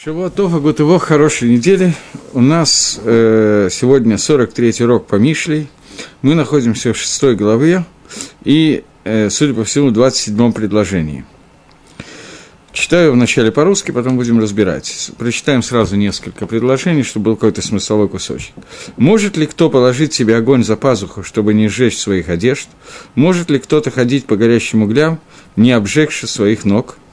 Шавуатов, Гутыво, хорошей недели. У нас э, сегодня 43-й урок по Мишлей. Мы находимся в шестой главе и, э, судя по всему, в 27-м предложении. Читаю вначале по-русски, потом будем разбирать. Прочитаем сразу несколько предложений, чтобы был какой-то смысловой кусочек. Может ли кто положить себе огонь за пазуху, чтобы не сжечь своих одежд? Может ли кто-то ходить по горящим углям, не обжегши своих ног –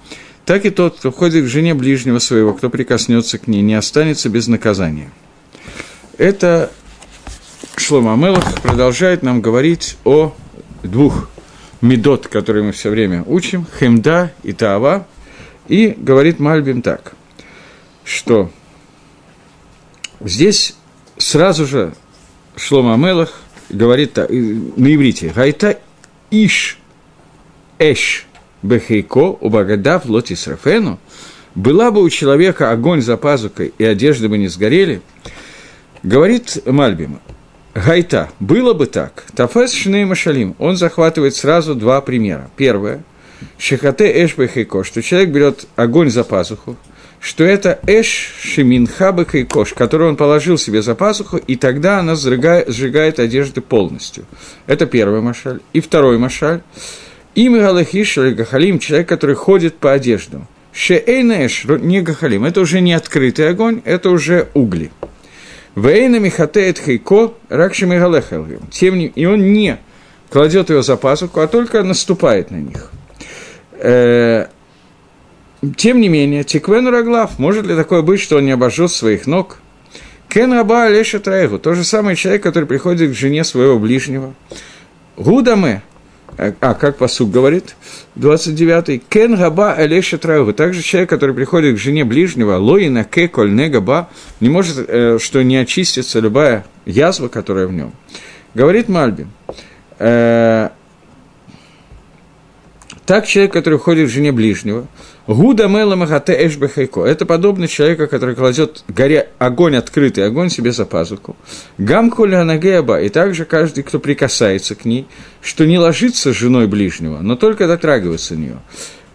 так и тот, кто входит к жене ближнего своего, кто прикоснется к ней, не останется без наказания. Это Шлома Амелах продолжает нам говорить о двух медот, которые мы все время учим, хемда и таава, и говорит Мальбим так, что здесь сразу же Шлома Амелах говорит на иврите, гайта иш эш Бехейко, убагадав лотисрафену, была бы у человека огонь за пазукой, и одежды бы не сгорели, говорит Мальбима, Гайта, было бы так. Тафес Шней Машалим, он захватывает сразу два примера. Первое, Шехате Эш Бехейко, что человек берет огонь за пазуху, что это Эш Шиминха Бехейкош, который он положил себе за пазуху, и тогда она сжигает, сжигает одежды полностью. Это первый машаль. И второй машаль – Имя Галахиш или Гахалим – человек, который ходит по одеждам. Шеэйнэш – не Гахалим, это уже не открытый огонь, это уже угли. Вейна Михатеет Хейко Ракшими Галехалгим. Тем не и он не кладет его за пазуху, а только наступает на них. Э, тем не менее, Тиквену Раглав, может ли такое быть, что он не обожжет своих ног? Кен Раба Алеша Траегу, то же самое человек, который приходит к жене своего ближнего. Гудаме, а как посуд говорит, 29-й, «Кен габа алеша траугу». Также человек, который приходит к жене ближнего, лоина ке коль не габа, не может, э, что не очистится любая язва, которая в нем. Говорит Мальбин, э, так человек, который ходит к жене ближнего, Гуда Мела Махате Эшбехайко. Это подобно человеку, который кладет горя... огонь, открытый огонь себе за пазуху. Гам Нагеаба. И также каждый, кто прикасается к ней, что не ложится с женой ближнего, но только дотрагивается до нее.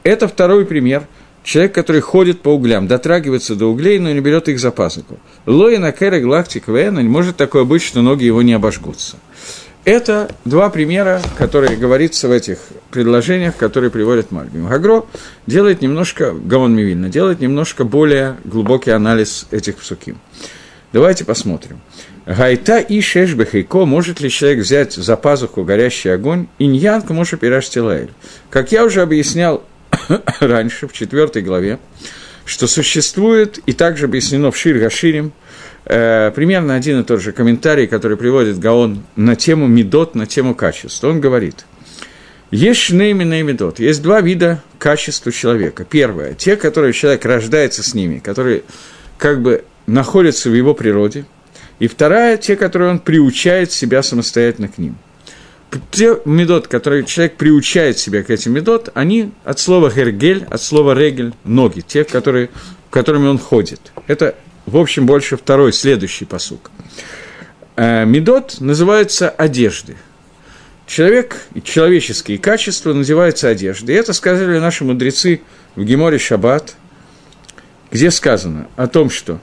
Это второй пример. Человек, который ходит по углям, дотрагивается до углей, но не берет их за пазуху. Лоина Керег Лактик Вена, может такое быть, что ноги его не обожгутся. Это два примера, которые говорится в этих предложениях, которые приводит Мальбим. Гагро делает немножко, Гавон Мивильна, делает немножко более глубокий анализ этих псуким. Давайте посмотрим. Гайта и шешбехейко, может ли человек взять за пазуху горящий огонь, иньянка может пираж тилаэль. Как я уже объяснял раньше, в четвертой главе, что существует, и также объяснено в Шир Гаширим, э, примерно один и тот же комментарий, который приводит Гаон на тему медот, на тему качества. Он говорит, есть шнеймина и медот, есть два вида качества человека. Первое, те, которые человек рождается с ними, которые как бы находятся в его природе. И вторая, те, которые он приучает себя самостоятельно к ним. Те медот, которые человек приучает себя к этим медот, они от слова гергель, от слова регель, ноги, те, которые, которыми он ходит. Это в общем, больше второй, следующий посук. Э, медот называется одежды. Человек человеческие качества называются одежды. И это сказали наши мудрецы в Геморе Шаббат, где сказано о том, что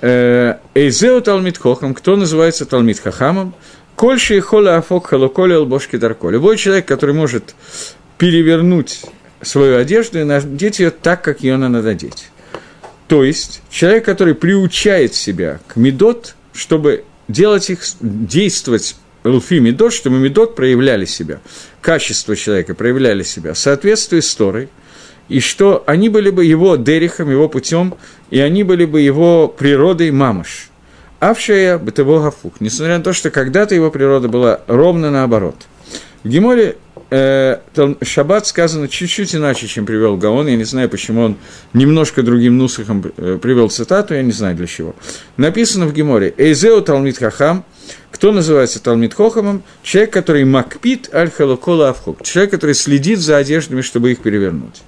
э, Эйзеу Талмит Хохам, кто называется Талмит Хахамом, Кольши и Хола Афок Халуколи Албошки Дарко. Любой человек, который может перевернуть свою одежду и надеть ее так, как ее надо надеть. То есть человек, который приучает себя к медот, чтобы делать их, действовать Лфи Медот, чтобы Медот проявляли себя, качество человека проявляли себя в соответствии с Торой, и что они были бы его дерихом, его путем, и они были бы его природой мамаш. Авшая бытового гафух, несмотря на то, что когда-то его природа была ровно наоборот. В Геморе э, Шаббат сказано чуть-чуть иначе, чем привел Гаон. Я не знаю, почему он немножко другим нусахом э, привел цитату, я не знаю для чего. Написано в Геморе «Эйзеу Талмит Хахам», Кто называется Талмит Хохамом? Человек, который макпит аль халакола авхук. Человек, который следит за одеждами, чтобы их перевернуть.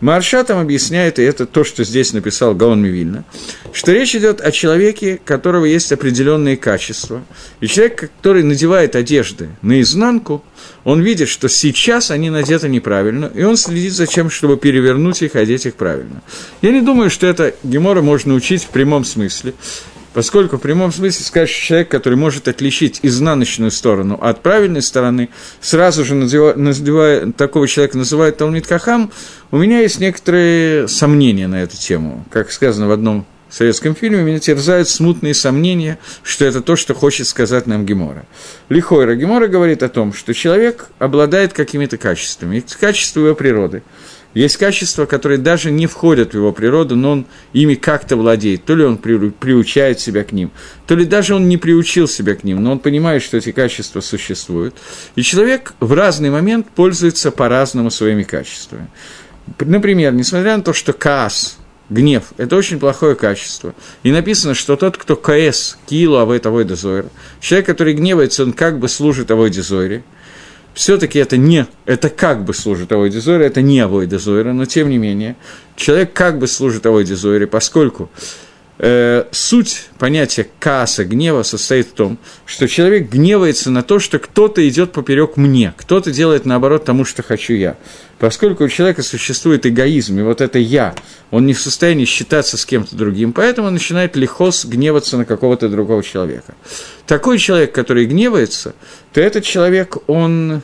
Марша там объясняет, и это то, что здесь написал Гаон Мивильна, что речь идет о человеке, у которого есть определенные качества. И человек, который надевает одежды наизнанку, он видит, что сейчас они надеты неправильно, и он следит за тем, чтобы перевернуть их, одеть их правильно. Я не думаю, что это Гемора можно учить в прямом смысле. Поскольку в прямом смысле что человек, который может отличить изнаночную сторону от правильной стороны, сразу же называя, называя такого человека называют Талмит Кахам, у меня есть некоторые сомнения на эту тему. Как сказано в одном советском фильме, меня терзают смутные сомнения, что это то, что хочет сказать нам Гемора. Лихойра Гемора говорит о том, что человек обладает какими-то качествами, качества его природы – есть качества, которые даже не входят в его природу, но он ими как-то владеет. То ли он приучает себя к ним, то ли даже он не приучил себя к ним, но он понимает, что эти качества существуют. И человек в разный момент пользуется по-разному своими качествами. Например, несмотря на то, что каас, гнев – это очень плохое качество. И написано, что тот, кто кс, килу авой того дозойра, человек, который гневается, он как бы служит авой дозойре – все-таки это не, это как бы служит Авойде Зойре, это не Авойде Зойре, но тем не менее, человек как бы служит Авойде Зойре, поскольку э, суть понятия касса, гнева состоит в том, что человек гневается на то, что кто-то идет поперек мне, кто-то делает наоборот тому, что хочу я. Поскольку у человека существует эгоизм, и вот это «я», он не в состоянии считаться с кем-то другим, поэтому он начинает лихос гневаться на какого-то другого человека. Такой человек, который гневается, то этот человек, он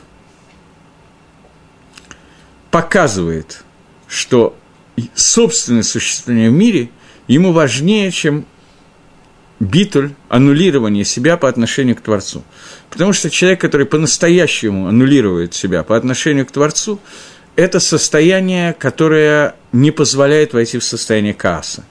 показывает, что собственное существование в мире ему важнее, чем битуль, аннулирование себя по отношению к Творцу. Потому что человек, который по-настоящему аннулирует себя по отношению к Творцу, это состояние, которое не позволяет войти в состояние кааса.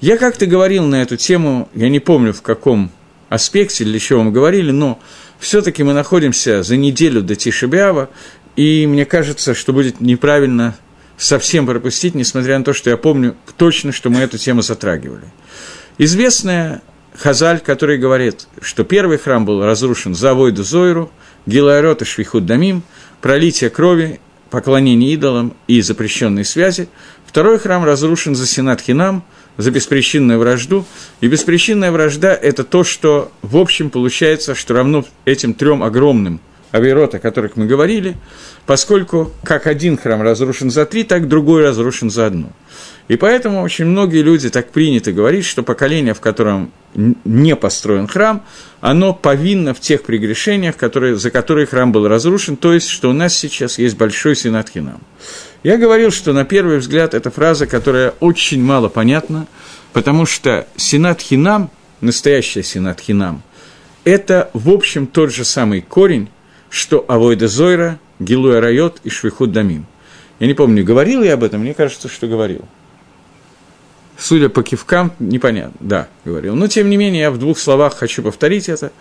Я как-то говорил на эту тему, я не помню в каком аспекте или чего мы говорили, но все-таки мы находимся за неделю до Тишебиава, и мне кажется, что будет неправильно совсем пропустить, несмотря на то, что я помню точно, что мы эту тему затрагивали. Известная Хазаль, который говорит, что первый храм был разрушен за Войду Зойру, Гилайрот и Швихуд Дамим, пролитие крови поклонение идолам и запрещенные связи. Второй храм разрушен за Сенат Хинам, за беспричинную вражду. И беспричинная вражда – это то, что, в общем, получается, что равно этим трем огромным авирот, о которых мы говорили, поскольку как один храм разрушен за три, так другой разрушен за одну. И поэтому очень многие люди так принято говорить, что поколение, в котором не построен храм, оно повинно в тех прегрешениях, которые, за которые храм был разрушен, то есть, что у нас сейчас есть большой сенат хинам. Я говорил, что на первый взгляд эта фраза, которая очень мало понятна, потому что сенат хинам, настоящая сенат хинам, это, в общем, тот же самый корень, что Авойда Зойра, Гилуя Райот и Швихуд Дамим. Я не помню, говорил я об этом, мне кажется, что говорил. Судя по кивкам, непонятно, да, говорил. Но, тем не менее, я в двух словах хочу повторить это,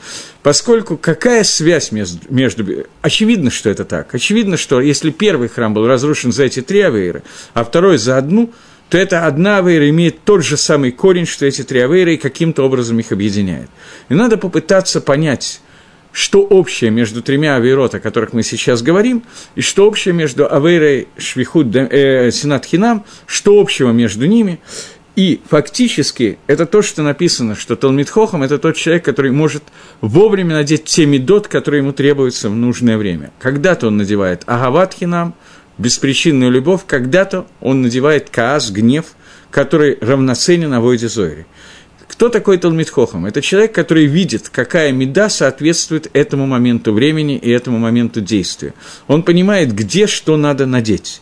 поскольку какая связь между, между... Очевидно, что это так. Очевидно, что если первый храм был разрушен за эти три авейры, а второй за одну, то эта одна авейра имеет тот же самый корень, что эти три авейры, и каким-то образом их объединяет. И надо попытаться понять, что общее между тремя авейрот, о которых мы сейчас говорим, и что общее между авейрой Швихуд э, Синат Хинам, что общего между ними – и фактически это то, что написано, что Талмит Хохам – это тот человек, который может вовремя надеть те медот, которые ему требуются в нужное время. Когда-то он надевает агават хинам, беспричинную любовь, когда-то он надевает каас, гнев, который равноценен Авойде Зойре. Кто такой Талмит Хохам? Это человек, который видит, какая меда соответствует этому моменту времени и этому моменту действия. Он понимает, где что надо надеть.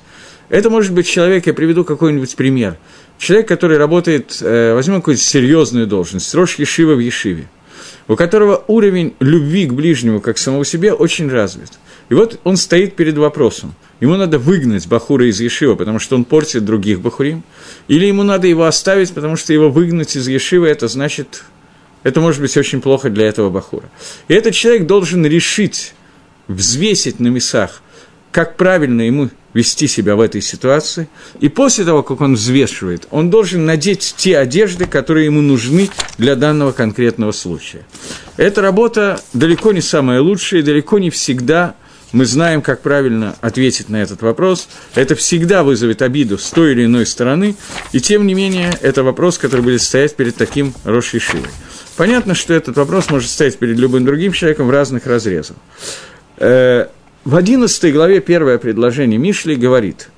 Это может быть человек, я приведу какой-нибудь пример – человек, который работает, э, возьмем какую-то серьезную должность, Рош Ешива в Ешиве, у которого уровень любви к ближнему, как к самому себе, очень развит. И вот он стоит перед вопросом. Ему надо выгнать Бахура из Ешива, потому что он портит других Бахурим, или ему надо его оставить, потому что его выгнать из Ешива, это значит, это может быть очень плохо для этого Бахура. И этот человек должен решить, взвесить на мясах как правильно ему вести себя в этой ситуации. И после того, как он взвешивает, он должен надеть те одежды, которые ему нужны для данного конкретного случая. Эта работа далеко не самая лучшая, далеко не всегда мы знаем, как правильно ответить на этот вопрос. Это всегда вызовет обиду с той или иной стороны, и тем не менее, это вопрос, который будет стоять перед таким Рошей Шивой. Понятно, что этот вопрос может стоять перед любым другим человеком в разных разрезах. Э, в 11 главе первое предложение Мишли говорит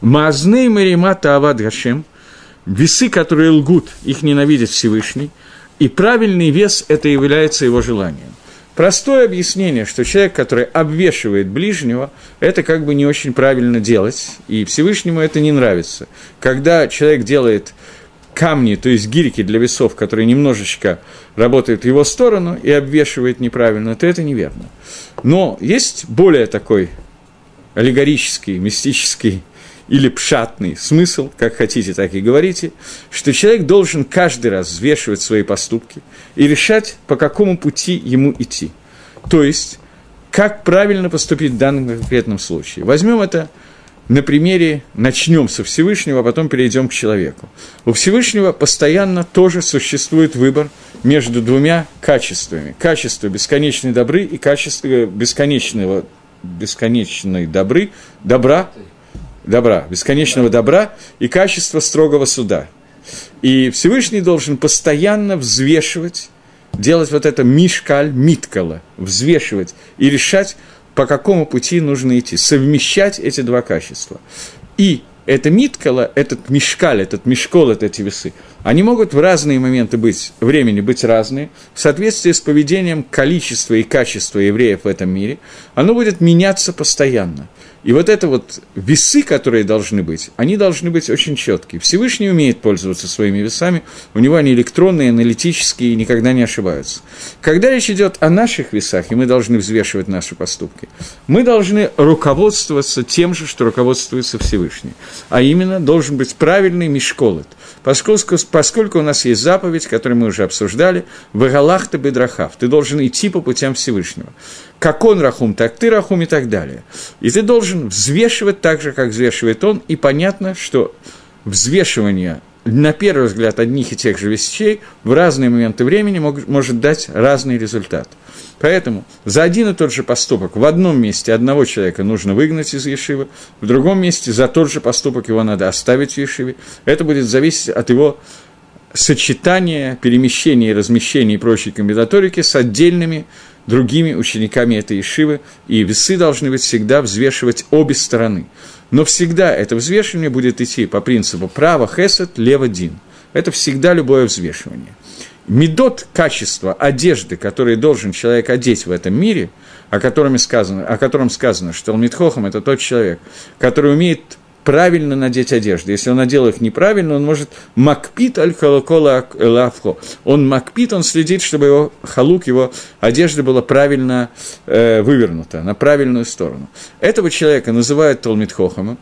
«Мазней Маримата Авад Гашем» весы, которые лгут, их ненавидит Всевышний, и правильный вес – это является его желанием. Простое объяснение, что человек, который обвешивает ближнего, это как бы не очень правильно делать, и Всевышнему это не нравится. Когда человек делает камни, то есть гирьки для весов, которые немножечко работают в его сторону и обвешивает неправильно, то это неверно. Но есть более такой аллегорический, мистический или пшатный смысл, как хотите, так и говорите, что человек должен каждый раз взвешивать свои поступки и решать, по какому пути ему идти. То есть, как правильно поступить в данном конкретном случае. Возьмем это на примере, начнем со Всевышнего, а потом перейдем к человеку. У Всевышнего постоянно тоже существует выбор между двумя качествами. Качество бесконечной добры и качество бесконечного, бесконечной добры, добра, добра, бесконечного добра и качество строгого суда. И Всевышний должен постоянно взвешивать, делать вот это мишкаль, миткала, взвешивать и решать, по какому пути нужно идти, совмещать эти два качества. И это миткала, этот мешкаль, этот мешкол, это эти весы, они могут в разные моменты быть, времени быть разные, в соответствии с поведением количества и качества евреев в этом мире, оно будет меняться постоянно. И вот это вот весы, которые должны быть, они должны быть очень четкие. Всевышний умеет пользоваться своими весами, у него они электронные, аналитические и никогда не ошибаются. Когда речь идет о наших весах, и мы должны взвешивать наши поступки, мы должны руководствоваться тем же, что руководствуется Всевышний. А именно, должен быть правильный мешколот. Поскольку, поскольку у нас есть заповедь, которую мы уже обсуждали, «Вагалахта бедрахав» – ты должен идти по путям Всевышнего как он рахум, так ты рахум и так далее. И ты должен взвешивать так же, как взвешивает он, и понятно, что взвешивание на первый взгляд одних и тех же вещей в разные моменты времени мог, может дать разный результат. Поэтому за один и тот же поступок в одном месте одного человека нужно выгнать из Ешивы, в другом месте за тот же поступок его надо оставить в Ешиве. Это будет зависеть от его сочетания, перемещения размещения и прочей комбинаторики с отдельными другими учениками этой Ишивы, и весы должны быть всегда взвешивать обе стороны. Но всегда это взвешивание будет идти по принципу право хесед, лево дин. Это всегда любое взвешивание. Медот качества одежды, которые должен человек одеть в этом мире, о котором сказано, о котором сказано что Алмитхохам – это тот человек, который умеет правильно надеть одежду. Если он надел их неправильно, он может макпит аль халакола лавхо. Он макпит, он следит, чтобы его халук, его одежда была правильно э, вывернута, на правильную сторону. Этого человека называют Талмитхохама,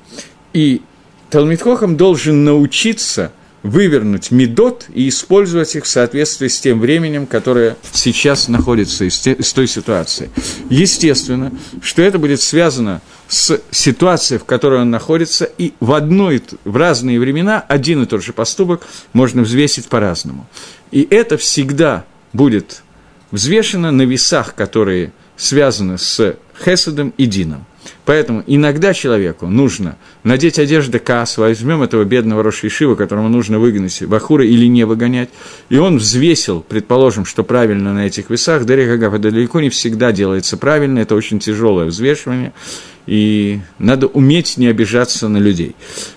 и Талмитхохам должен научиться вывернуть медот и использовать их в соответствии с тем временем, которое сейчас находится из, из той ситуации. Естественно, что это будет связано с ситуацией, в которой он находится, и в, одной, в разные времена один и тот же поступок можно взвесить по-разному. И это всегда будет взвешено на весах, которые связаны с Хесадом и Дином. Поэтому иногда человеку нужно надеть одежды касс, возьмем этого бедного Рошишива, которому нужно выгнать Бахура или не выгонять, и он взвесил, предположим, что правильно на этих весах, Дарихагав, это далеко не всегда делается правильно, это очень тяжелое взвешивание, и надо уметь не обижаться на людей.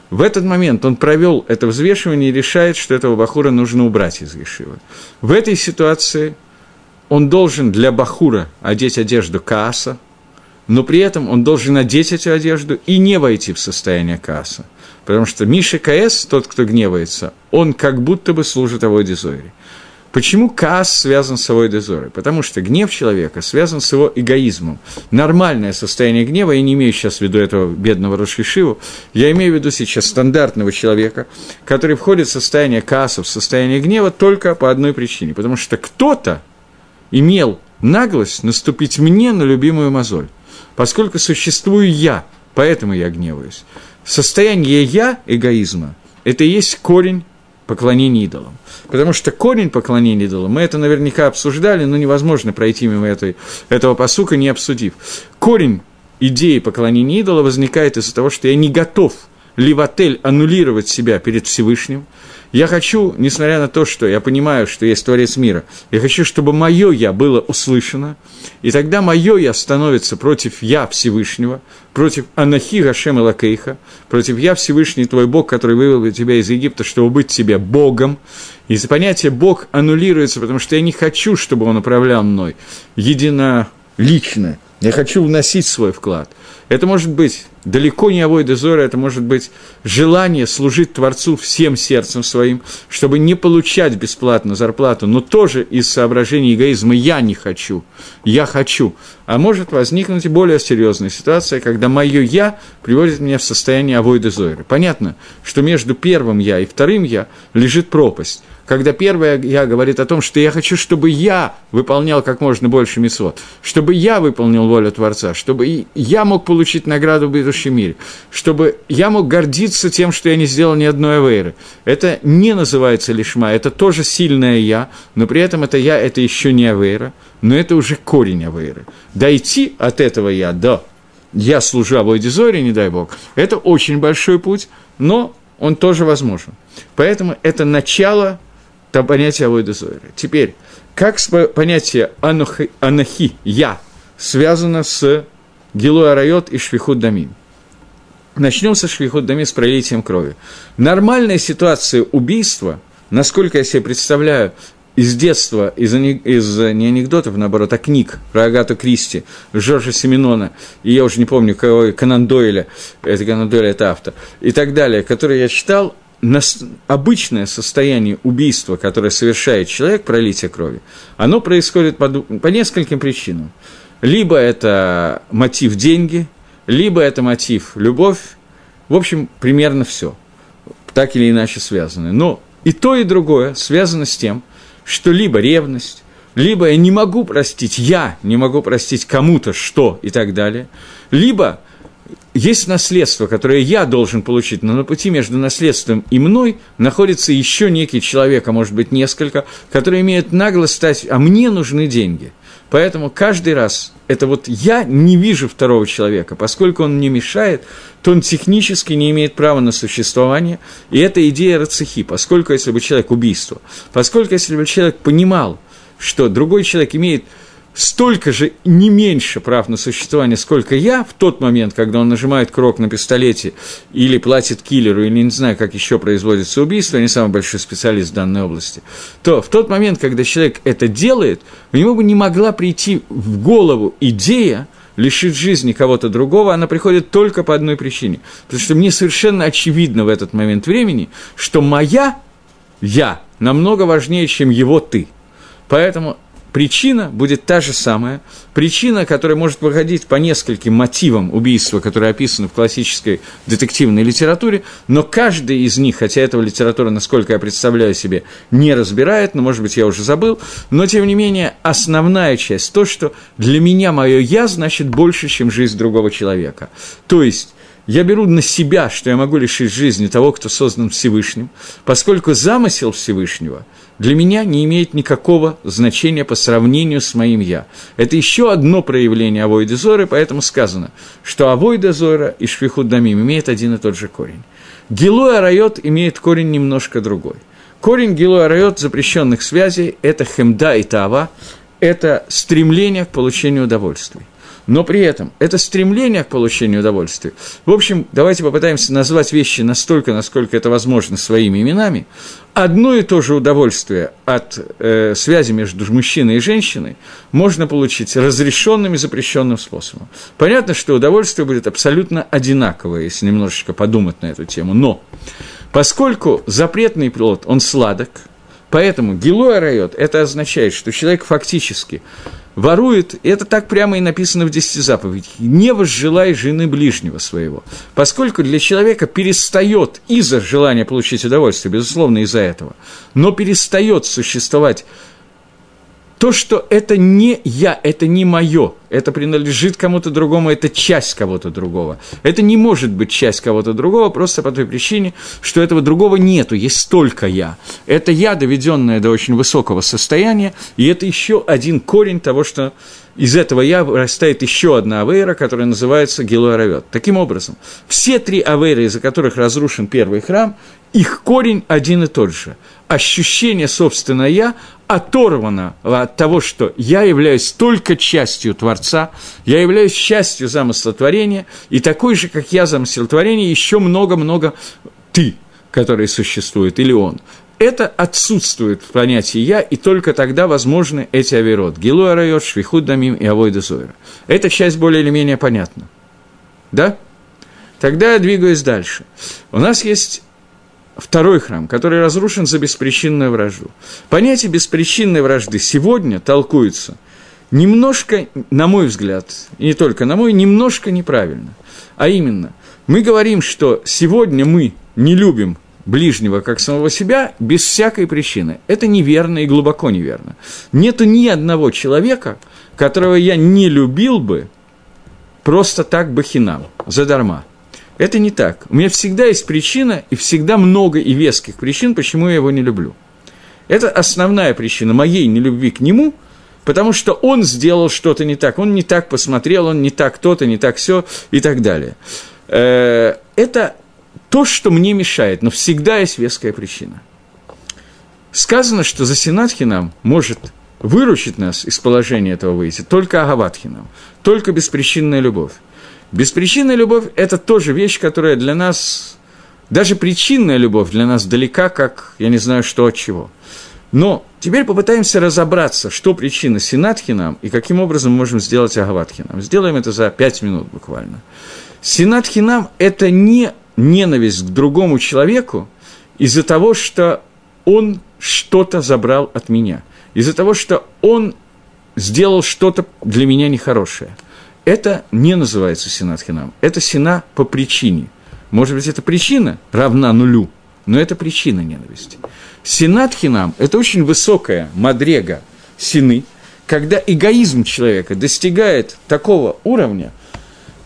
В этот момент он провел это взвешивание и решает, что этого Бахура нужно убрать из Ешивы. В этой ситуации он должен для Бахура одеть одежду Кааса, но при этом он должен надеть эту одежду и не войти в состояние Кааса. Потому что Миша КС, тот, кто гневается, он как будто бы служит Авойде Зойре. Почему Каас связан с Авойде Зорой? Потому что гнев человека связан с его эгоизмом. Нормальное состояние гнева, я не имею сейчас в виду этого бедного Рошишиву, я имею в виду сейчас стандартного человека, который входит в состояние Кааса, в состояние гнева только по одной причине. Потому что кто-то имел наглость наступить мне на любимую мозоль. Поскольку существую я, поэтому я гневаюсь. Состояние я, эгоизма, это и есть корень поклонения идолам. Потому что корень поклонения идолам, мы это наверняка обсуждали, но невозможно пройти мимо этой, этого посука, не обсудив. Корень идеи поклонения идола возникает из-за того, что я не готов ливатель аннулировать себя перед Всевышним, я хочу, несмотря на то, что я понимаю, что есть Творец мира, я хочу, чтобы мое «я» было услышано, и тогда мое «я» становится против «я» Всевышнего, против Анахи Гашем Лакейха, против «я» Всевышний твой Бог, который вывел тебя из Египта, чтобы быть тебе Богом. И понятие «Бог» аннулируется, потому что я не хочу, чтобы он управлял мной единолично. Я хочу вносить свой вклад – это может быть далеко не авой дезора, это может быть желание служить Творцу всем сердцем своим, чтобы не получать бесплатно зарплату, но тоже из соображений эгоизма «я не хочу», «я хочу». А может возникнуть и более серьезная ситуация, когда мое «я» приводит меня в состояние авой дезора. Понятно, что между первым «я» и вторым «я» лежит пропасть когда первое «я» говорит о том, что я хочу, чтобы я выполнял как можно больше мисвод, чтобы я выполнил волю Творца, чтобы я мог получить награду в будущем мире, чтобы я мог гордиться тем, что я не сделал ни одной авейры. Это не называется лишма, это тоже сильное «я», но при этом это «я» – это еще не авейра, но это уже корень авейры. Дойти от этого «я» до «я служу Авойдизоре», не дай бог, это очень большой путь, но он тоже возможен. Поэтому это начало то понятие Авойда. Теперь, как понятие анахи, анахи «я» связано с Гилой Арайот и Швихуд Дамин? Начнем со Швихуд Дамин, с пролитием крови. Нормальная ситуация убийства, насколько я себе представляю, из детства, из, из не анекдотов, наоборот, а книг про Агату Кристи, Жоржа Семенона, и я уже не помню, кого, Конан Дойля, это Конан Дойля, это автор, и так далее, которые я читал, обычное состояние убийства, которое совершает человек, пролитие крови, оно происходит по, по нескольким причинам. Либо это мотив деньги, либо это мотив любовь, в общем, примерно все, так или иначе связаны. Но и то, и другое связано с тем, что либо ревность, либо я не могу простить, я не могу простить кому-то что и так далее, либо есть наследство, которое я должен получить, но на пути между наследством и мной находится еще некий человек, а может быть несколько, которые имеют нагло стать, а мне нужны деньги. Поэтому каждый раз это вот я не вижу второго человека, поскольку он мне мешает, то он технически не имеет права на существование, и это идея рацихи, поскольку если бы человек убийство, поскольку если бы человек понимал, что другой человек имеет столько же, не меньше прав на существование, сколько я, в тот момент, когда он нажимает крок на пистолете или платит киллеру, или не знаю, как еще производится убийство, я не самый большой специалист в данной области, то в тот момент, когда человек это делает, у него бы не могла прийти в голову идея, лишить жизни кого-то другого, она приходит только по одной причине. Потому что мне совершенно очевидно в этот момент времени, что моя «я» намного важнее, чем его «ты». Поэтому причина будет та же самая. Причина, которая может выходить по нескольким мотивам убийства, которые описаны в классической детективной литературе, но каждый из них, хотя этого литература, насколько я представляю себе, не разбирает, но, может быть, я уже забыл, но, тем не менее, основная часть – то, что для меня мое «я» значит больше, чем жизнь другого человека. То есть, я беру на себя, что я могу лишить жизни того, кто создан Всевышним, поскольку замысел Всевышнего – для меня не имеет никакого значения по сравнению с моим «я». Это еще одно проявление авойда зоры, поэтому сказано, что авойда зора и швихуд дамим имеют один и тот же корень. Гилуя райот имеет корень немножко другой. Корень гилуя райот запрещенных связей – это хемда и тава, это стремление к получению удовольствия но при этом это стремление к получению удовольствия. В общем, давайте попытаемся назвать вещи настолько, насколько это возможно, своими именами. Одно и то же удовольствие от э, связи между мужчиной и женщиной можно получить разрешенным и запрещенным способом. Понятно, что удовольствие будет абсолютно одинаковое, если немножечко подумать на эту тему. Но поскольку запретный плод, он сладок, поэтому гилуя райот, это означает, что человек фактически ворует, это так прямо и написано в десяти заповедях, не возжелай жены ближнего своего. Поскольку для человека перестает из-за желания получить удовольствие, безусловно, из-за этого, но перестает существовать то, что это не я, это не мое, это принадлежит кому-то другому, это часть кого-то другого. Это не может быть часть кого-то другого просто по той причине, что этого другого нету, есть только я. Это я, доведенное до очень высокого состояния, и это еще один корень того, что из этого я вырастает еще одна авейра, которая называется Гилуаравет. Таким образом, все три авейры, из-за которых разрушен первый храм, их корень один и тот же. Ощущение, собственно, я оторвано от того, что я являюсь только частью Творца, я являюсь частью замысла творения, и такой же, как я замысел творения, еще много-много ты, который существует, или он. Это отсутствует в понятии «я», и только тогда возможны эти авирот. Гилу арайот, швихуд дамим и авойда зойра. Эта часть более или менее понятна. Да? Тогда я двигаюсь дальше. У нас есть второй храм, который разрушен за беспричинную вражду. Понятие беспричинной вражды сегодня толкуется немножко, на мой взгляд, и не только на мой, немножко неправильно. А именно, мы говорим, что сегодня мы не любим ближнего как самого себя без всякой причины. Это неверно и глубоко неверно. Нету ни одного человека, которого я не любил бы просто так бахинам, задарма. Это не так. У меня всегда есть причина, и всегда много и веских причин, почему я его не люблю. Это основная причина моей нелюбви к нему, потому что он сделал что-то не так, он не так посмотрел, он не так то-то, не так все и так далее. Э, это то, что мне мешает, но всегда есть веская причина. Сказано, что за Синатхинам может выручить нас из положения этого выйти только Агаватхинам, только беспричинная любовь. Беспричинная любовь – это тоже вещь, которая для нас, даже причинная любовь для нас далека, как я не знаю что от чего. Но теперь попытаемся разобраться, что причина Синатхинам и каким образом мы можем сделать Агаватхинам. Сделаем это за пять минут буквально. Синатхинам – это не ненависть к другому человеку из-за того, что он что-то забрал от меня, из-за того, что он сделал что-то для меня нехорошее – это не называется синат хинам. Это сина по причине. Может быть, эта причина равна нулю, но это причина ненависти. Синат хинам – это очень высокая мадрега сины, когда эгоизм человека достигает такого уровня,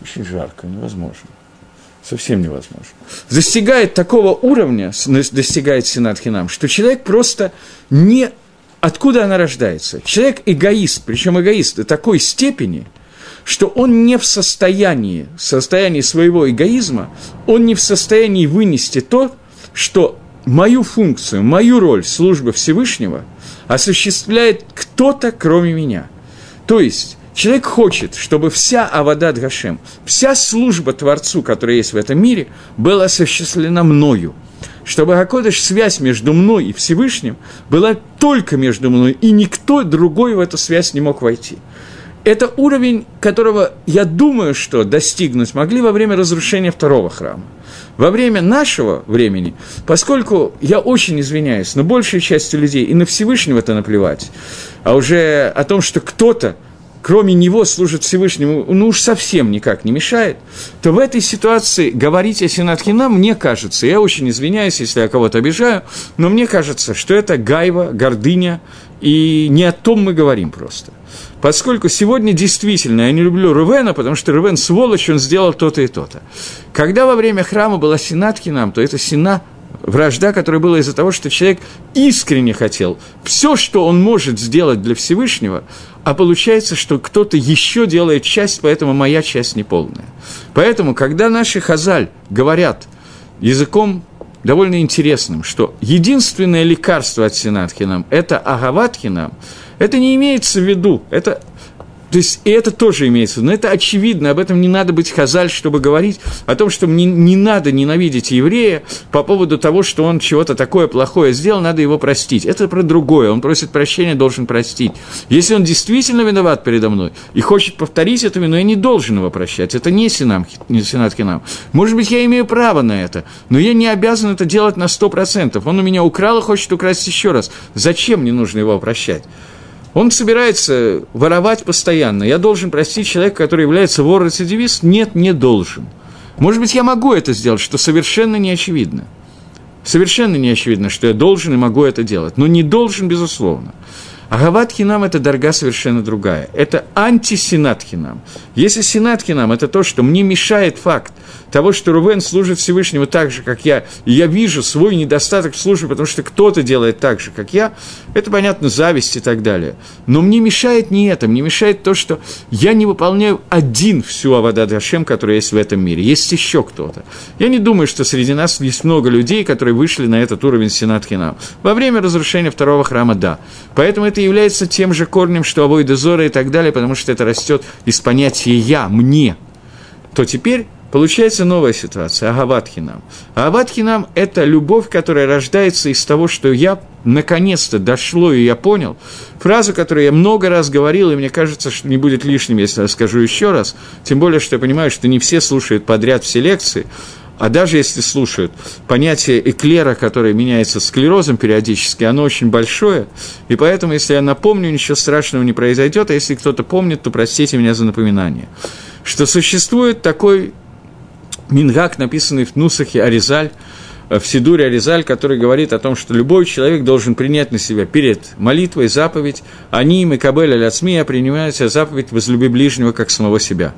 очень жарко, невозможно, совсем невозможно, достигает такого уровня, достигает Синат Хинам, что человек просто не... Откуда она рождается? Человек эгоист, причем эгоист до такой степени – что он не в состоянии, в состоянии своего эгоизма, он не в состоянии вынести то, что мою функцию, мою роль службы Всевышнего осуществляет кто-то, кроме меня. То есть, человек хочет, чтобы вся Авадат Гашем, вся служба Творцу, которая есть в этом мире, была осуществлена мною. Чтобы Акодыш, связь между мной и Всевышним, была только между мной, и никто другой в эту связь не мог войти это уровень, которого, я думаю, что достигнуть могли во время разрушения второго храма. Во время нашего времени, поскольку, я очень извиняюсь, но большей части людей и на Всевышнего это наплевать, а уже о том, что кто-то, кроме него, служит Всевышнему, ну уж совсем никак не мешает, то в этой ситуации говорить о Синатхина, мне кажется, я очень извиняюсь, если я кого-то обижаю, но мне кажется, что это гайва, гордыня, и не о том мы говорим просто. Поскольку сегодня действительно я не люблю Рувена, потому что Рувен сволочь, он сделал то-то и то-то. Когда во время храма была Синат нам, то это Сина вражда, которая была из-за того, что человек искренне хотел все, что он может сделать для Всевышнего, а получается, что кто-то еще делает часть, поэтому моя часть неполная. Поэтому, когда наши хазаль говорят языком довольно интересным, что единственное лекарство от Синатхинам – это Агаватхинам, это не имеется в виду, это то есть, и это тоже имеется. Но это очевидно, об этом не надо быть хазаль, чтобы говорить о том, что мне не надо ненавидеть еврея по поводу того, что он чего-то такое плохое сделал, надо его простить. Это про другое. Он просит прощения, должен простить. Если он действительно виноват передо мной и хочет повторить эту вину, я не должен его прощать. Это не, синам, не сенат Хинам. Может быть, я имею право на это, но я не обязан это делать на 100%. Он у меня украл и хочет украсть еще раз. Зачем мне нужно его прощать? Он собирается воровать постоянно. Я должен простить человека, который является вор-рецидивист? Нет, не должен. Может быть, я могу это сделать, что совершенно не очевидно. Совершенно не очевидно, что я должен и могу это делать. Но не должен, безусловно. Агават хинам – это дорога совершенно другая. Это антисенат хинам. Если сенат хинам – это то, что мне мешает факт того, что Рувен служит Всевышнему так же, как я, и я вижу свой недостаток в службе, потому что кто-то делает так же, как я, это, понятно, зависть и так далее. Но мне мешает не это, мне мешает то, что я не выполняю один всю Авадад Хашем, которая есть в этом мире. Есть еще кто-то. Я не думаю, что среди нас есть много людей, которые вышли на этот уровень Сенат Хинам. Во время разрушения второго храма – да. Поэтому это является тем же корнем, что Авой Дезора и так далее, потому что это растет из понятия «я», «мне». То теперь Получается новая ситуация, Агаватхинам. Агаватхинам – это любовь, которая рождается из того, что я наконец-то дошло, и я понял. Фразу, которую я много раз говорил, и мне кажется, что не будет лишним, если я скажу еще раз, тем более, что я понимаю, что не все слушают подряд все лекции, а даже если слушают, понятие эклера, которое меняется склерозом периодически, оно очень большое, и поэтому, если я напомню, ничего страшного не произойдет, а если кто-то помнит, то простите меня за напоминание, что существует такой Мингак, написанный в Нусахе Аризаль, в Сидуре Аризаль, который говорит о том, что любой человек должен принять на себя перед молитвой заповедь «Они, Мекабель, Аляцмия» принимают себя заповедь «Возлюби ближнего, как самого себя».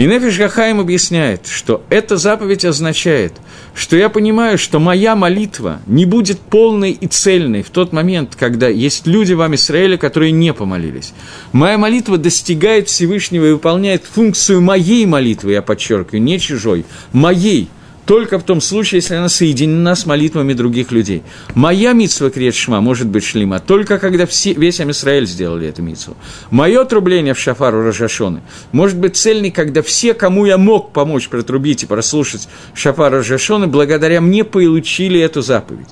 И Нефиш Гахаим объясняет, что эта заповедь означает, что я понимаю, что моя молитва не будет полной и цельной в тот момент, когда есть люди в Израиле, которые не помолились. Моя молитва достигает Всевышнего и выполняет функцию моей молитвы, я подчеркиваю, не чужой, моей – только в том случае, если она соединена с молитвами других людей. Моя митсва Криет может быть шлима только когда все, весь Амисраэль сделали эту митсву. Мое трубление в шафару Рожашоны может быть цельный, когда все, кому я мог помочь протрубить и прослушать шафар Рожашоны, благодаря мне получили эту заповедь.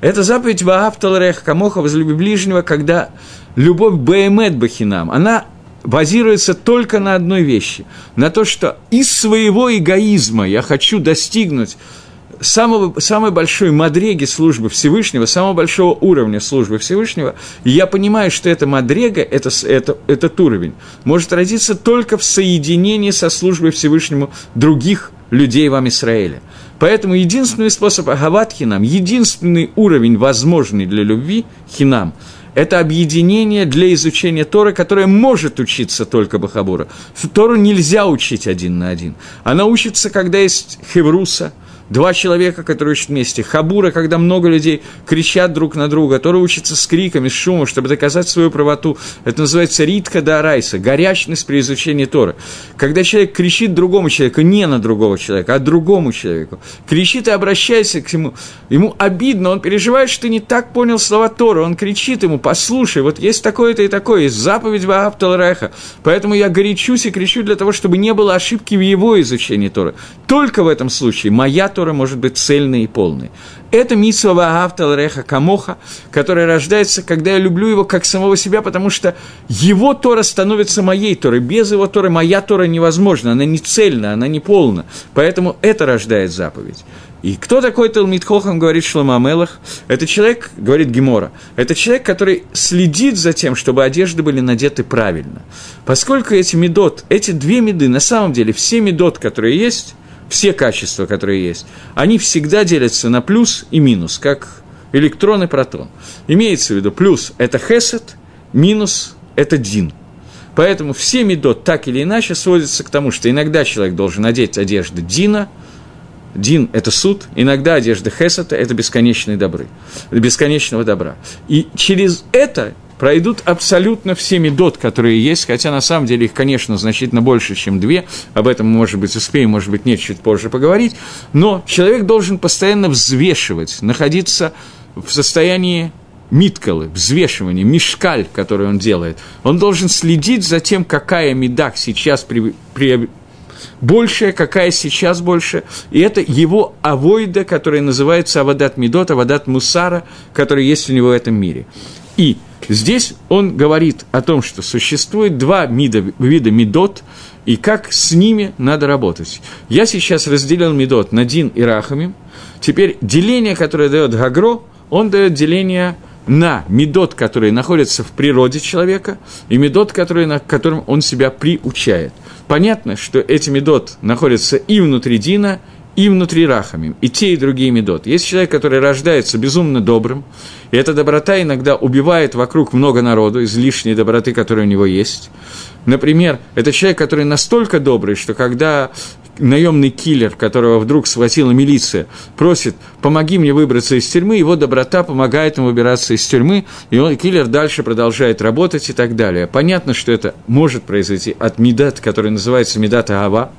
Эта заповедь Ваафталрех Камоха возлюби ближнего, когда любовь Баэмет Бахинам, она базируется только на одной вещи, на то, что из своего эгоизма я хочу достигнуть самого, самой большой мадреги службы Всевышнего, самого большого уровня службы Всевышнего, и я понимаю, что эта мадрега, это, это, этот уровень, может родиться только в соединении со службой Всевышнему других людей в Израиле. Поэтому единственный способ агават хинам, единственный уровень возможный для любви хинам – это объединение для изучения Торы, которое может учиться только Бахабура. Тору нельзя учить один на один. Она учится, когда есть хевруса – Два человека, которые учат вместе. Хабура, когда много людей кричат друг на друга, которые учатся с криками, с шумом, чтобы доказать свою правоту. Это называется ритка да арайса, горячность при изучении Торы. Когда человек кричит другому человеку, не на другого человека, а другому человеку, кричит и обращается к нему, ему обидно, он переживает, что ты не так понял слова Торы, он кричит ему, послушай, вот есть такое-то и такое, есть заповедь Ваапталреха, поэтому я горячусь и кричу для того, чтобы не было ошибки в его изучении Торы. Только в этом случае моя Тора может быть цельной и полной. Это митсва Автал Реха Камоха, которая рождается, когда я люблю его как самого себя, потому что его Тора становится моей Торой. Без его Торы моя Тора невозможна, она не цельна, она не полна. Поэтому это рождает заповедь. И кто такой Талмит Хохам, говорит Шлома Амелах? Это человек, говорит Гемора, это человек, который следит за тем, чтобы одежды были надеты правильно. Поскольку эти медот, эти две меды, на самом деле все медот, которые есть, все качества, которые есть, они всегда делятся на плюс и минус, как электрон и протон. Имеется в виду, плюс – это хесед, минус – это дин. Поэтому все медот так или иначе сводятся к тому, что иногда человек должен надеть одежды дина, Дин – это суд, иногда одежда Хесета – это бесконечные добры, бесконечного добра. И через это пройдут абсолютно все медот, которые есть, хотя на самом деле их, конечно, значительно больше, чем две, об этом может быть, успеем, может быть, нет, чуть позже поговорить, но человек должен постоянно взвешивать, находиться в состоянии миткалы, взвешивания, мешкаль, который он делает. Он должен следить за тем, какая медак сейчас при, при, большая, какая сейчас больше. И это его авойда, которая называется Авадат Медот, Авадат Мусара, который есть у него в этом мире. И Здесь он говорит о том, что существует два вида, вида медот, и как с ними надо работать. Я сейчас разделил медот на Дин и Рахамим. Теперь деление, которое дает Гагро, он дает деление на медот, которые находятся в природе человека, и медот, который, на которым он себя приучает. Понятно, что эти медот находятся и внутри Дина, и внутри рахамим, и те, и другие медот. Есть человек, который рождается безумно добрым, и эта доброта иногда убивает вокруг много народу, излишней доброты, которая у него есть. Например, это человек, который настолько добрый, что когда наемный киллер, которого вдруг схватила милиция, просит, помоги мне выбраться из тюрьмы, его доброта помогает ему выбираться из тюрьмы, и он, киллер дальше продолжает работать и так далее. Понятно, что это может произойти от מידת, который называется מידת אהבה,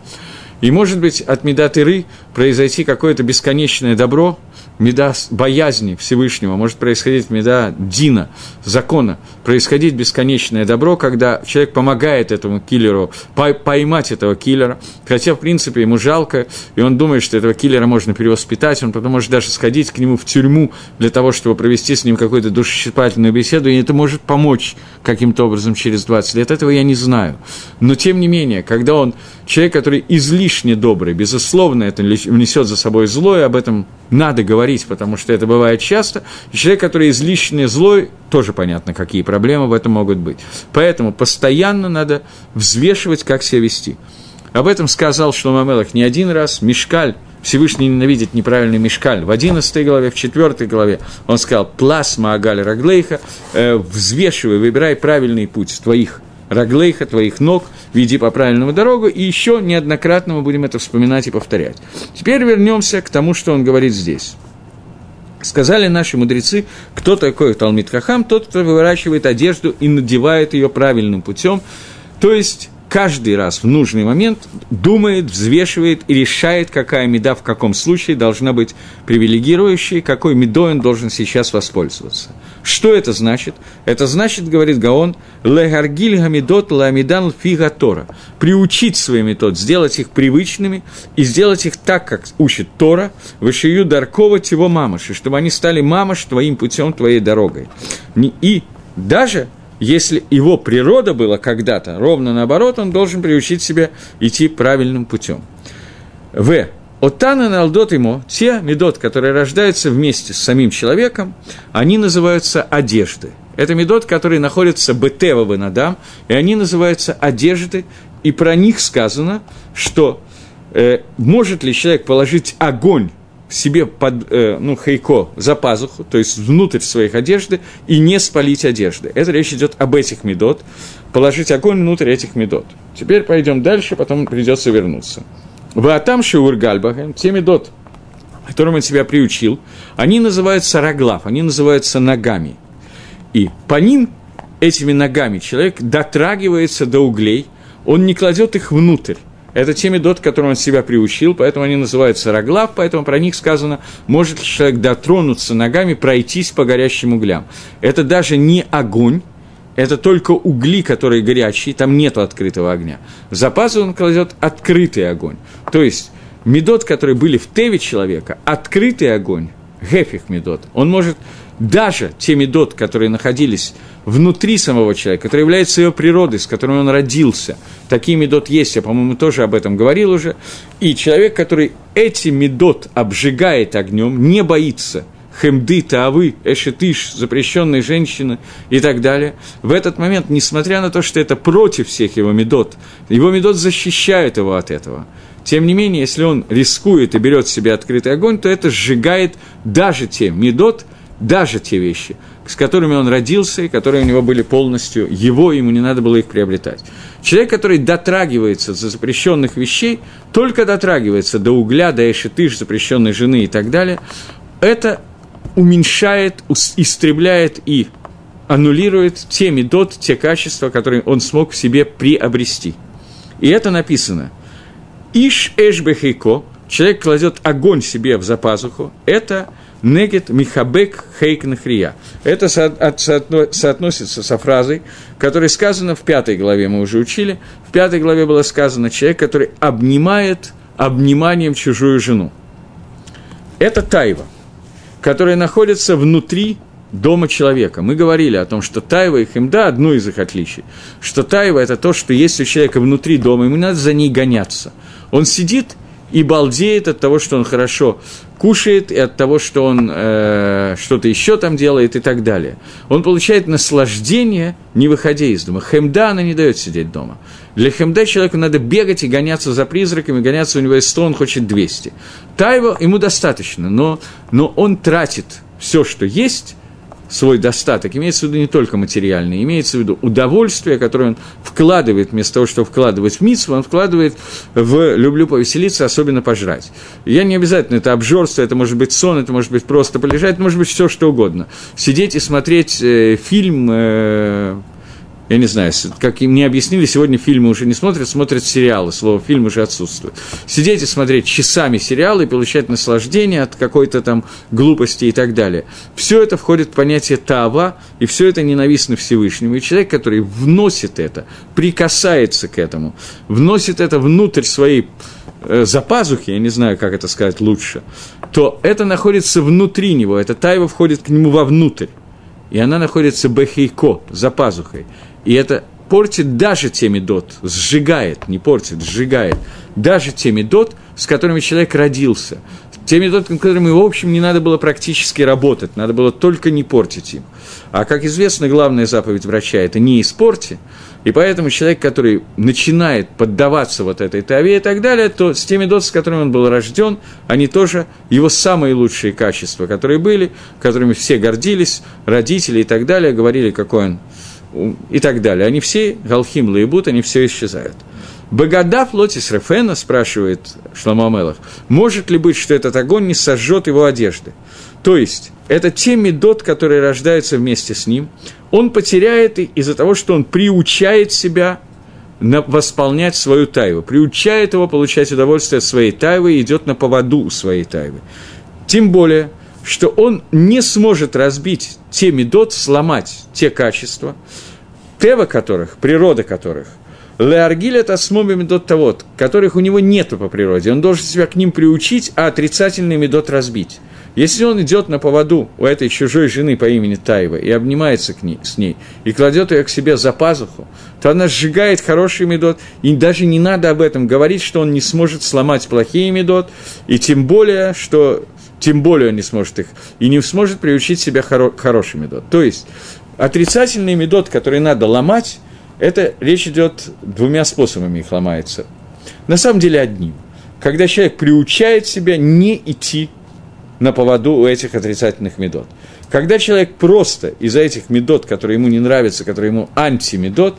и, может быть, от מידת יראה произойти какое-то бесконечное добро – מידה боязни Всевышнего, может происходить מידת דין, закона, происходить бесконечное добро, когда человек помогает этому киллеру поймать этого киллера, хотя, в принципе, ему жалко, и он думает, что этого киллера можно перевоспитать, он потом может даже сходить к нему в тюрьму для того, чтобы провести с ним какую-то душесчипательную беседу, и это может помочь каким-то образом через 20 лет, этого я не знаю. Но, тем не менее, когда он человек, который излишне добрый, безусловно, это внесет за собой зло, и об этом надо говорить, потому что это бывает часто. Человек, который излишне злой, тоже понятно, какие проблемы в этом могут быть. Поэтому постоянно надо взвешивать, как себя вести. Об этом сказал Шломамелах не один раз. Мешкаль, Всевышний ненавидит неправильный мешкаль. В 11 главе, в 4 главе он сказал «Пласма Агаль Раглейха», э, взвешивай, выбирай правильный путь твоих раглейха, твоих ног, веди по правильному дорогу, и еще неоднократно мы будем это вспоминать и повторять. Теперь вернемся к тому, что он говорит здесь. Сказали наши мудрецы, кто такой Талмит Хахам, тот, кто выворачивает одежду и надевает ее правильным путем, то есть каждый раз в нужный момент думает, взвешивает и решает, какая меда в каком случае должна быть привилегирующей, какой медой он должен сейчас воспользоваться. Что это значит? Это значит, говорит Гаон, легаргиль гамидот ламидан фига Тора. Приучить свои метод, сделать их привычными и сделать их так, как учит Тора, вышию даркова его мамаши, чтобы они стали мамаш твоим путем, твоей дорогой. И даже если его природа была когда-то ровно наоборот, он должен приучить себя идти правильным путем. В. Отана налдот ему, те медот, которые рождаются вместе с самим человеком, они называются одежды. Это медот, которые находятся бетева бенадам, и они называются одежды, и про них сказано, что э, может ли человек положить огонь себе под, э, ну, хейко за пазуху, то есть внутрь своих одежды, и не спалить одежды. Это речь идет об этих медот, положить огонь внутрь этих медот. Теперь пойдем дальше, потом придется вернуться. Ваатам Шиур Гальбахем, те медот, которым он себя приучил, они называются раглав, они называются ногами. И по ним, этими ногами, человек дотрагивается до углей, он не кладет их внутрь, это те медот, которым он себя приучил, поэтому они называются роглав, поэтому про них сказано, может ли человек дотронуться ногами, пройтись по горящим углям. Это даже не огонь, это только угли, которые горячие, там нет открытого огня. За пазу он кладет открытый огонь. То есть медот, которые были в теве человека, открытый огонь, гефих медот, он может даже те медот, которые находились внутри самого человека, который является его природой, с которой он родился. Такие медот есть, я, по-моему, тоже об этом говорил уже. И человек, который эти медот обжигает огнем, не боится хемды, таавы, эшетыш, запрещенной женщины и так далее. В этот момент, несмотря на то, что это против всех его медот, его медот защищает его от этого. Тем не менее, если он рискует и берет себе открытый огонь, то это сжигает даже те медот, даже те вещи, с которыми он родился и которые у него были полностью его, ему не надо было их приобретать. Человек, который дотрагивается до запрещенных вещей, только дотрагивается до угля, до эшетыш, запрещенной жены и так далее, это уменьшает, истребляет и аннулирует те медот, те качества, которые он смог в себе приобрести. И это написано. Иш эшбехейко, человек кладет огонь себе в запазуху, это – Негет Михабек Хейк Нахрия. Это соотносится со фразой, которая сказана в пятой главе, мы уже учили. В пятой главе было сказано человек, который обнимает обниманием чужую жену. Это тайва, которая находится внутри дома человека. Мы говорили о том, что тайва и химда – одно из их отличий. Что тайва – это то, что есть у человека внутри дома, ему надо за ней гоняться. Он сидит и балдеет от того, что он хорошо кушает, и от того, что он э, что-то еще там делает и так далее. Он получает наслаждение, не выходя из дома. Хемда она не дает сидеть дома. Для хемда человеку надо бегать и гоняться за призраками, гоняться у него есть 100, он хочет 200. Тайва ему достаточно, но, но он тратит все, что есть, свой достаток, имеется в виду не только материальный, имеется в виду удовольствие, которое он вкладывает, вместо того, чтобы вкладывать в митсву, он вкладывает в «люблю повеселиться», особенно пожрать. Я не обязательно, это обжорство, это может быть сон, это может быть просто полежать, это может быть все что угодно. Сидеть и смотреть э, фильм э, я не знаю, как им не объяснили, сегодня фильмы уже не смотрят, смотрят сериалы, слово фильм уже отсутствует. Сидеть и смотреть часами сериалы получать наслаждение от какой-то там глупости и так далее. Все это входит в понятие тава, и все это ненавистно Всевышнему. И человек, который вносит это, прикасается к этому, вносит это внутрь своей э, за пазухи, я не знаю, как это сказать лучше, то это находится внутри него, это тайва входит к нему вовнутрь. И она находится бехейко, за пазухой. И это портит даже те медот, сжигает, не портит, сжигает, даже те медот, с которыми человек родился. Те медот, с которыми, в общем, не надо было практически работать, надо было только не портить им. А, как известно, главная заповедь врача – это не испорти, и поэтому человек, который начинает поддаваться вот этой таве и так далее, то с теми дот, с которыми он был рожден, они тоже его самые лучшие качества, которые были, которыми все гордились, родители и так далее, говорили, какой он и так далее. Они все, Галхим Лаибут, они все исчезают. Багадав Лотис Рефена, спрашивает Шламо Мелах, может ли быть, что этот огонь не сожжет его одежды? То есть, это те медот, которые рождаются вместе с ним, он потеряет из-за того, что он приучает себя восполнять свою тайву, приучает его получать удовольствие от своей тайвы и идет на поводу своей тайвы. Тем более, что он не сможет разбить те медот, сломать те качества, тева которых, природа которых, Леаргиль это осмоби медот того, которых у него нету по природе. Он должен себя к ним приучить, а отрицательный медот разбить. Если он идет на поводу у этой чужой жены по имени Таева и обнимается к ней, с ней, и кладет ее к себе за пазуху, то она сжигает хороший медот, и даже не надо об этом говорить, что он не сможет сломать плохие медот, и тем более, что тем более он не сможет их, и не сможет приучить себя хоро, хороший медот. То есть, отрицательный медот, который надо ломать, это речь идет двумя способами их ломается. На самом деле одним. Когда человек приучает себя не идти на поводу у этих отрицательных медот. Когда человек просто из-за этих медот, которые ему не нравятся, которые ему антимедот,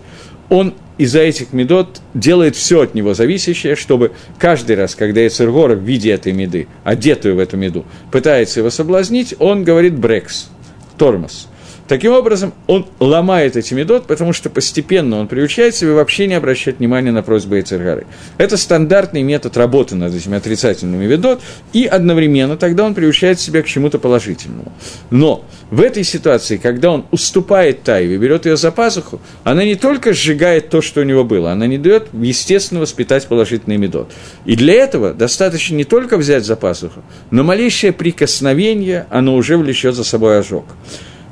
он из-за этих медот делает все от него зависящее, чтобы каждый раз, когда Эцергора в виде этой меды, одетую в эту меду, пытается его соблазнить, он говорит брекс, тормоз – Таким образом, он ломает эти медот, потому что постепенно он приучает себя вообще не обращать внимания на просьбы Эцергары. Это стандартный метод работы над этими отрицательными медот, и одновременно тогда он приучает себя к чему-то положительному. Но в этой ситуации, когда он уступает Тайве, берет ее за пазуху, она не только сжигает то, что у него было, она не дает, естественно, воспитать положительный медот. И для этого достаточно не только взять за пазуху, но малейшее прикосновение, оно уже влечет за собой ожог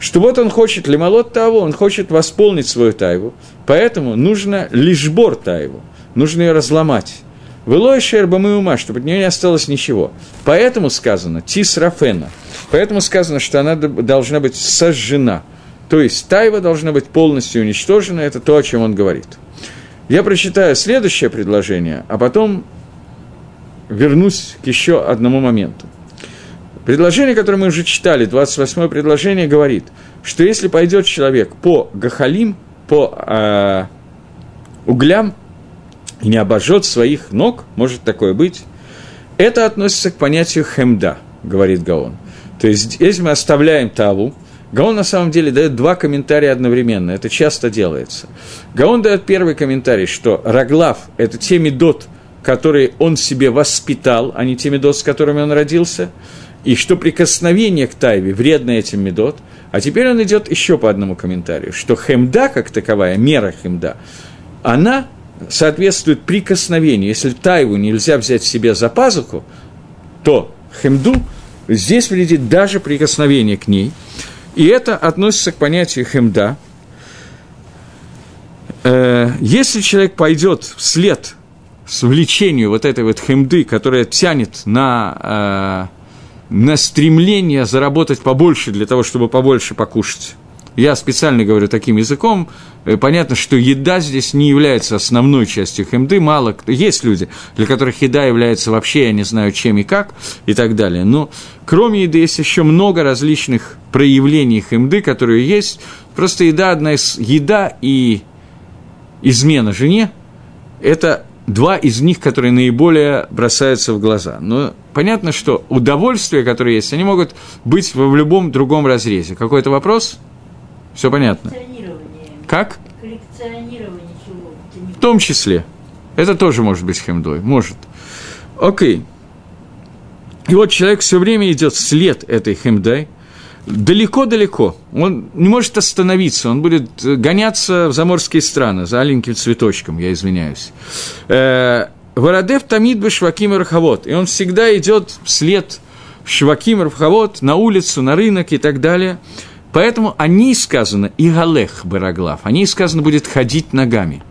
что вот он хочет лимолот того, он хочет восполнить свою тайву, поэтому нужно лишбор тайву, нужно ее разломать. Вылой шербамы ума, чтобы от нее не осталось ничего. Поэтому сказано тис рафена. Поэтому сказано, что она должна быть сожжена. То есть тайва должна быть полностью уничтожена, это то, о чем он говорит. Я прочитаю следующее предложение, а потом вернусь к еще одному моменту. Предложение, которое мы уже читали, 28 предложение, говорит, что если пойдет человек по гахалим, по э, углям, и не обожжет своих ног, может такое быть, это относится к понятию хемда, говорит Гаон. То есть, если мы оставляем таву, Гаон на самом деле дает два комментария одновременно, это часто делается. Гаон дает первый комментарий, что Раглав – это те медот, которые он себе воспитал, а не те медот, с которыми он родился – и что прикосновение к тайве вредно этим медот. А теперь он идет еще по одному комментарию, что хемда, как таковая, мера хемда, она соответствует прикосновению. Если тайву нельзя взять себе за пазуху, то хемду здесь вредит даже прикосновение к ней. И это относится к понятию хемда. Э, если человек пойдет вслед с влечению вот этой вот хемды, которая тянет на, э, на стремление заработать побольше для того, чтобы побольше покушать. Я специально говорю таким языком. Э, понятно, что еда здесь не является основной частью хемды. Мало есть люди, для которых еда является вообще, я не знаю, чем и как, и так далее. Но кроме еды есть еще много различных проявлений хемды, которые есть. Просто еда одна из... Еда и измена жене – это два из них, которые наиболее бросаются в глаза. Но понятно, что удовольствия, которые есть, они могут быть в любом другом разрезе. Какой-то вопрос – все понятно. Как? В том числе. Это тоже может быть хемдой. Может. Окей. И вот человек все время идет след этой хемдой, далеко-далеко. Он не может остановиться, он будет гоняться в заморские страны за аленьким цветочком, я извиняюсь. Э, Вородев тамид бы шваким и И он всегда идет вслед шваким рахавод на улицу, на рынок и так далее – Поэтому о ней сказано и галех бараглав, о ней сказано будет ходить ногами.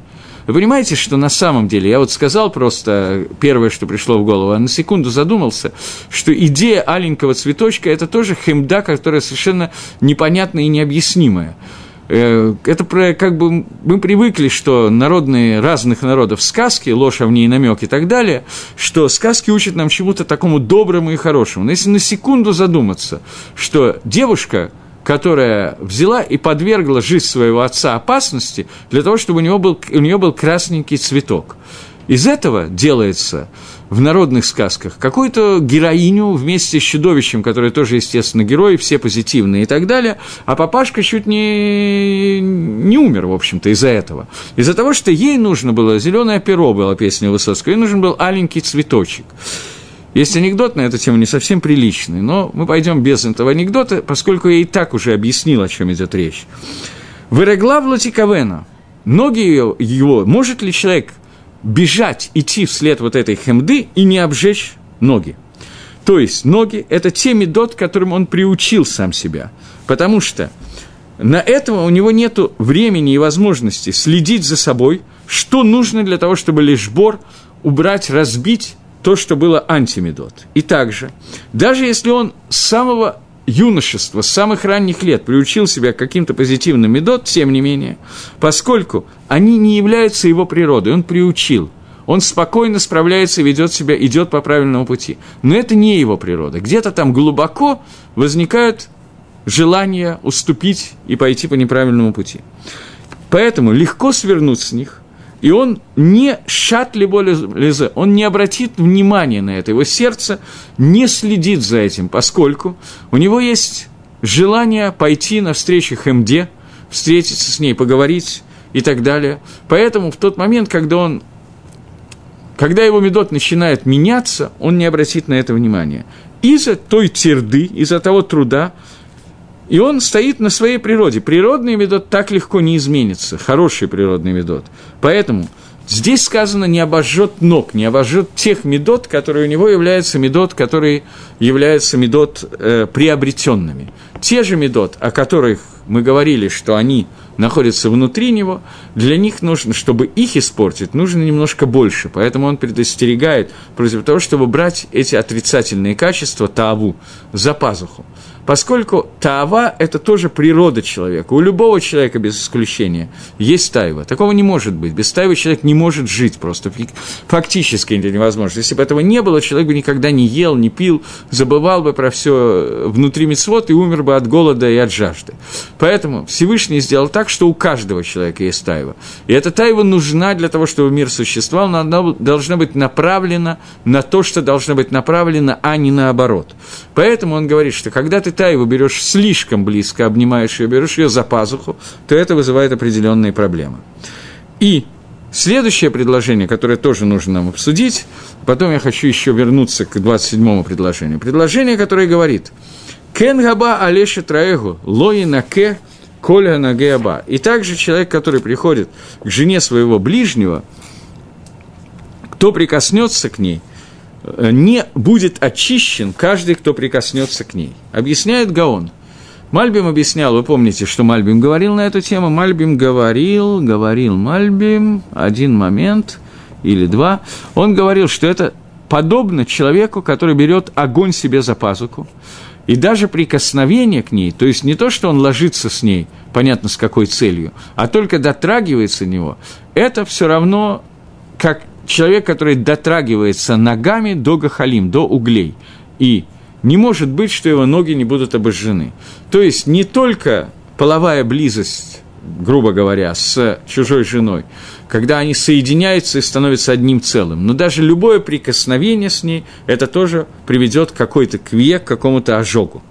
Вы понимаете, что на самом деле, я вот сказал просто первое, что пришло в голову, а на секунду задумался, что идея аленького цветочка – это тоже хемда, которая совершенно непонятная и необъяснимая. Э, это про, как бы мы привыкли, что народные разных народов сказки, ложь, в ней намек и так далее, что сказки учат нам чему-то такому доброму и хорошему. Но если на секунду задуматься, что девушка – которая взяла и подвергла жизнь своего отца опасности для того, чтобы у, него был, у нее был красненький цветок. Из этого делается в народных сказках какую-то героиню вместе с чудовищем, которое тоже, естественно, герой, все позитивные и так далее, а папашка чуть не, не умер, в общем-то, из-за этого. Из-за того, что ей нужно было, зеленое перо была песня Высоцкого, ей нужен был аленький цветочек. Есть анекдот на эту тему не совсем приличный, но мы пойдем без этого анекдота, поскольку я и так уже объяснил, о чем идет речь. Вырегла в Латиковена. Ноги его, может ли человек бежать, идти вслед вот этой хемды и не обжечь ноги? То есть ноги – это те медот, которым он приучил сам себя. Потому что на этого у него нет времени и возможности следить за собой, что нужно для того, чтобы лишь бор убрать, разбить то, что было антимедот. И также, даже если он с самого юношества, с самых ранних лет приучил себя к каким-то позитивным медот, тем не менее, поскольку они не являются его природой, он приучил, он спокойно справляется, ведет себя, идет по правильному пути. Но это не его природа. Где-то там глубоко возникают желания уступить и пойти по неправильному пути. Поэтому легко свернуть с них, и он не шат либо лезе, он не обратит внимания на это, его сердце не следит за этим, поскольку у него есть желание пойти на встречу Хемде, встретиться с ней, поговорить и так далее. Поэтому в тот момент, когда он когда его медот начинает меняться, он не обратит на это внимания. Из-за той тирды, из-за того труда, и он стоит на своей природе. Природный медот так легко не изменится, хороший природный медот. Поэтому здесь сказано не обожжет ног, не обожжет тех медот, которые у него являются медот, которые являются медот э, приобретенными. Те же медот, о которых мы говорили, что они находятся внутри него, для них нужно, чтобы их испортить, нужно немножко больше. Поэтому он предостерегает против того, чтобы брать эти отрицательные качества таву за пазуху поскольку таава – это тоже природа человека. У любого человека, без исключения, есть тайва. Такого не может быть. Без тайвы человек не может жить просто. Фактически это невозможно. Если бы этого не было, человек бы никогда не ел, не пил, забывал бы про все внутри мецвод и умер бы от голода и от жажды. Поэтому Всевышний сделал так, что у каждого человека есть тайва. И эта тайва нужна для того, чтобы мир существовал, но она должна быть направлена на то, что должно быть направлено, а не наоборот. Поэтому он говорит, что когда ты Тайву берешь слишком близко, обнимаешь ее, берешь ее за пазуху, то это вызывает определенные проблемы. И следующее предложение, которое тоже нужно нам обсудить, потом я хочу еще вернуться к 27-му предложению. Предложение, которое говорит «Кен габа алеша траэгу, лои нагеаба». И также человек, который приходит к жене своего ближнего, кто прикоснется к ней – не будет очищен каждый, кто прикоснется к ней. Объясняет Гаон. Мальбим объяснял, вы помните, что Мальбим говорил на эту тему. Мальбим говорил, говорил Мальбим, один момент. или два, он говорил, что это подобно человеку, который берет огонь себе за пазуку, и даже прикосновение к ней, то есть не то, что он ложится с ней, понятно с какой целью, а только дотрагивается до него, это все равно как человек, который дотрагивается ногами до гахалим, до углей. И не может быть, что его ноги не будут обожжены. То есть не только половая близость, грубо говоря, с чужой женой, когда они соединяются и становятся одним целым. Но даже любое прикосновение с ней, это тоже приведет к какой-то кве, к какому-то ожогу.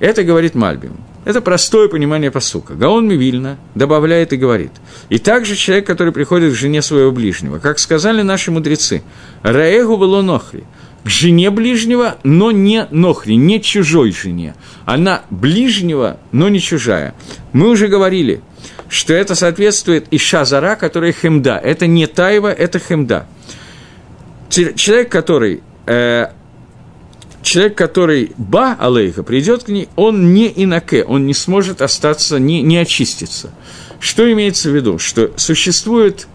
Это говорит Мальбим. Это простое понимание посука. Гаон Мивильна добавляет и говорит. И также человек, который приходит к жене своего ближнего, как сказали наши мудрецы, «Раэгу было нохри», к жене ближнего, но не нохри, не чужой жене. Она ближнего, но не чужая. Мы уже говорили, что это соответствует и шазара, которая хемда. Это не тайва, это хемда. Человек, который э, человек, который ба алейха, придет к ней, он не инаке, он не сможет остаться, не, не очиститься. Что имеется в виду? Что существует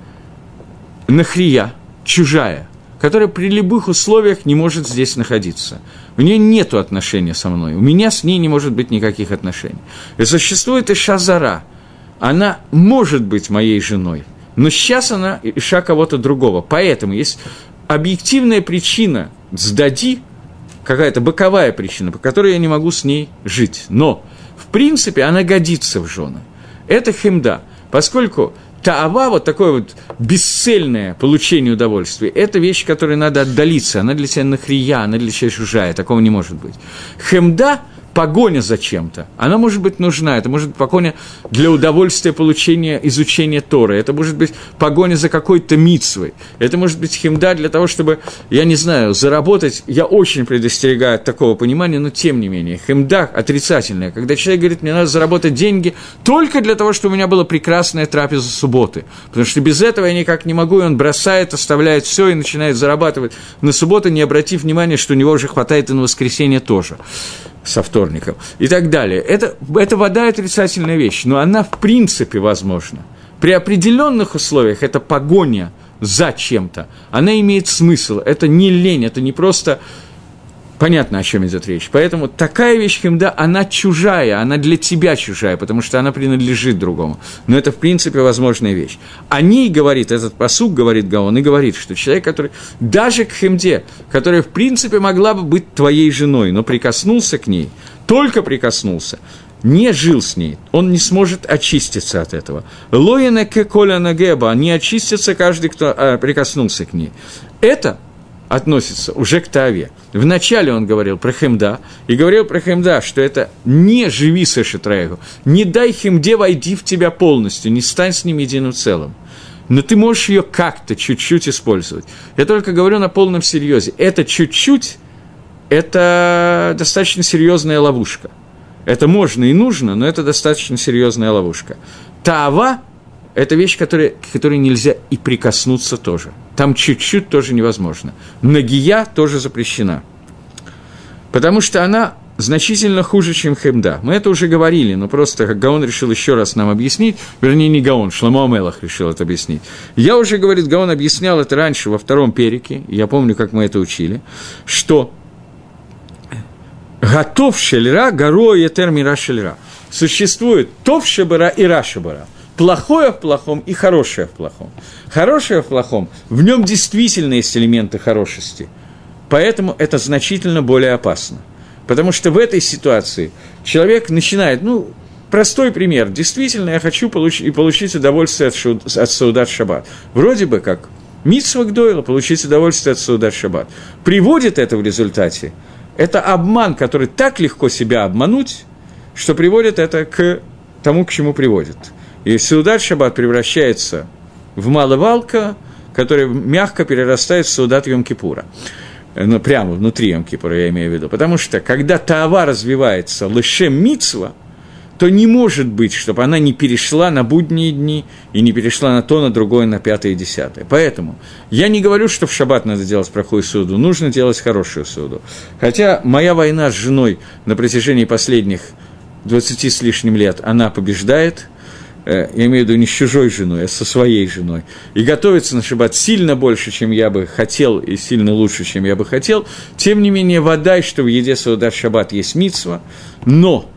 нахрия, чужая, которая при любых условиях не может здесь находиться. У нее нет отношения со мной, у меня с ней не может быть никаких отношений. И существует и шазара, она может быть моей женой, но сейчас она иша кого-то другого. Поэтому есть объективная причина сдади, какая-то боковая причина, по которой я не могу с ней жить. Но, в принципе, она годится в жены. Это хемда, поскольку таава, вот такое вот бесцельное получение удовольствия, это вещь, которой надо отдалиться, она для тебя нахрия, она для тебя чужая, такого не может быть. Хемда – погоня за чем-то, она может быть нужна, это может быть погоня для удовольствия получения, изучения Торы, это может быть погоня за какой-то митсвой, это может быть химда для того, чтобы, я не знаю, заработать, я очень предостерегаю от такого понимания, но тем не менее, химда отрицательная, когда человек говорит, мне надо заработать деньги только для того, чтобы у меня была прекрасная трапеза субботы, потому что без этого я никак не могу, и он бросает, оставляет все и начинает зарабатывать на субботу, не обратив внимания, что у него уже хватает и на воскресенье тоже со вторником и так далее. Это, это вода отрицательная вещь, но она в принципе возможна. При определенных условиях это погоня за чем-то, она имеет смысл. Это не лень, это не просто Понятно, о чем идет речь. Поэтому такая вещь химда, она чужая, она для тебя чужая, потому что она принадлежит другому. Но это, в принципе, возможная вещь. О ней говорит, этот посуг говорит Гаон, и говорит, что человек, который даже к химде, которая, в принципе, могла бы быть твоей женой, но прикоснулся к ней, только прикоснулся, не жил с ней, он не сможет очиститься от этого. Лоина ke коля нагеба, не очистится каждый, кто а, прикоснулся к ней. Это относится уже к Таве. Вначале он говорил про Хемда, и говорил про Хемда, что это не живи с Эшетраегу, не дай Хемде войти в тебя полностью, не стань с ним единым целым. Но ты можешь ее как-то чуть-чуть использовать. Я только говорю на полном серьезе. Это чуть-чуть, это достаточно серьезная ловушка. Это можно и нужно, но это достаточно серьезная ловушка. Тава – это вещь, которой, к которой нельзя и прикоснуться тоже – там чуть-чуть тоже невозможно. Нагия тоже запрещена. Потому что она значительно хуже, чем хемда. Мы это уже говорили, но просто Гаон решил еще раз нам объяснить, вернее, не Гаон, Шламо Амелах решил это объяснить. Я уже, говорит, Гаон объяснял это раньше во втором перике, я помню, как мы это учили, что готов шельра, горо и термира шельра. Существует тов шебера и рашебера – плохое в плохом и хорошее в плохом. Хорошее в плохом, в нем действительно есть элементы хорошести. Поэтому это значительно более опасно. Потому что в этой ситуации человек начинает, ну, простой пример, действительно я хочу получить, и получить удовольствие от, шуд, от Саудат Шаббат. Вроде бы как Митсва Гдойла, получить удовольствие от Саудат Шаббат. Приводит это в результате, это обман, который так легко себя обмануть, что приводит это к тому, к чему приводит – и Саудат Шаббат превращается в маловалка, которая мягко перерастает в Саудат Йом-Кипура. Ну, прямо внутри Йом-Кипура, я имею в виду. Потому что, когда Таава развивается лышем мицва, то не может быть, чтобы она не перешла на будние дни и не перешла на то, на другое, на пятое и десятое. Поэтому я не говорю, что в шаббат надо делать плохую суду, нужно делать хорошую суду. Хотя моя война с женой на протяжении последних 20 с лишним лет, она побеждает – э, я имею в виду не с чужой женой, а со своей женой, и готовиться на шаббат сильно больше, чем я бы хотел, и сильно лучше, чем я бы хотел, тем не менее, вода, что в еде Саудат Шаббат есть мицва, но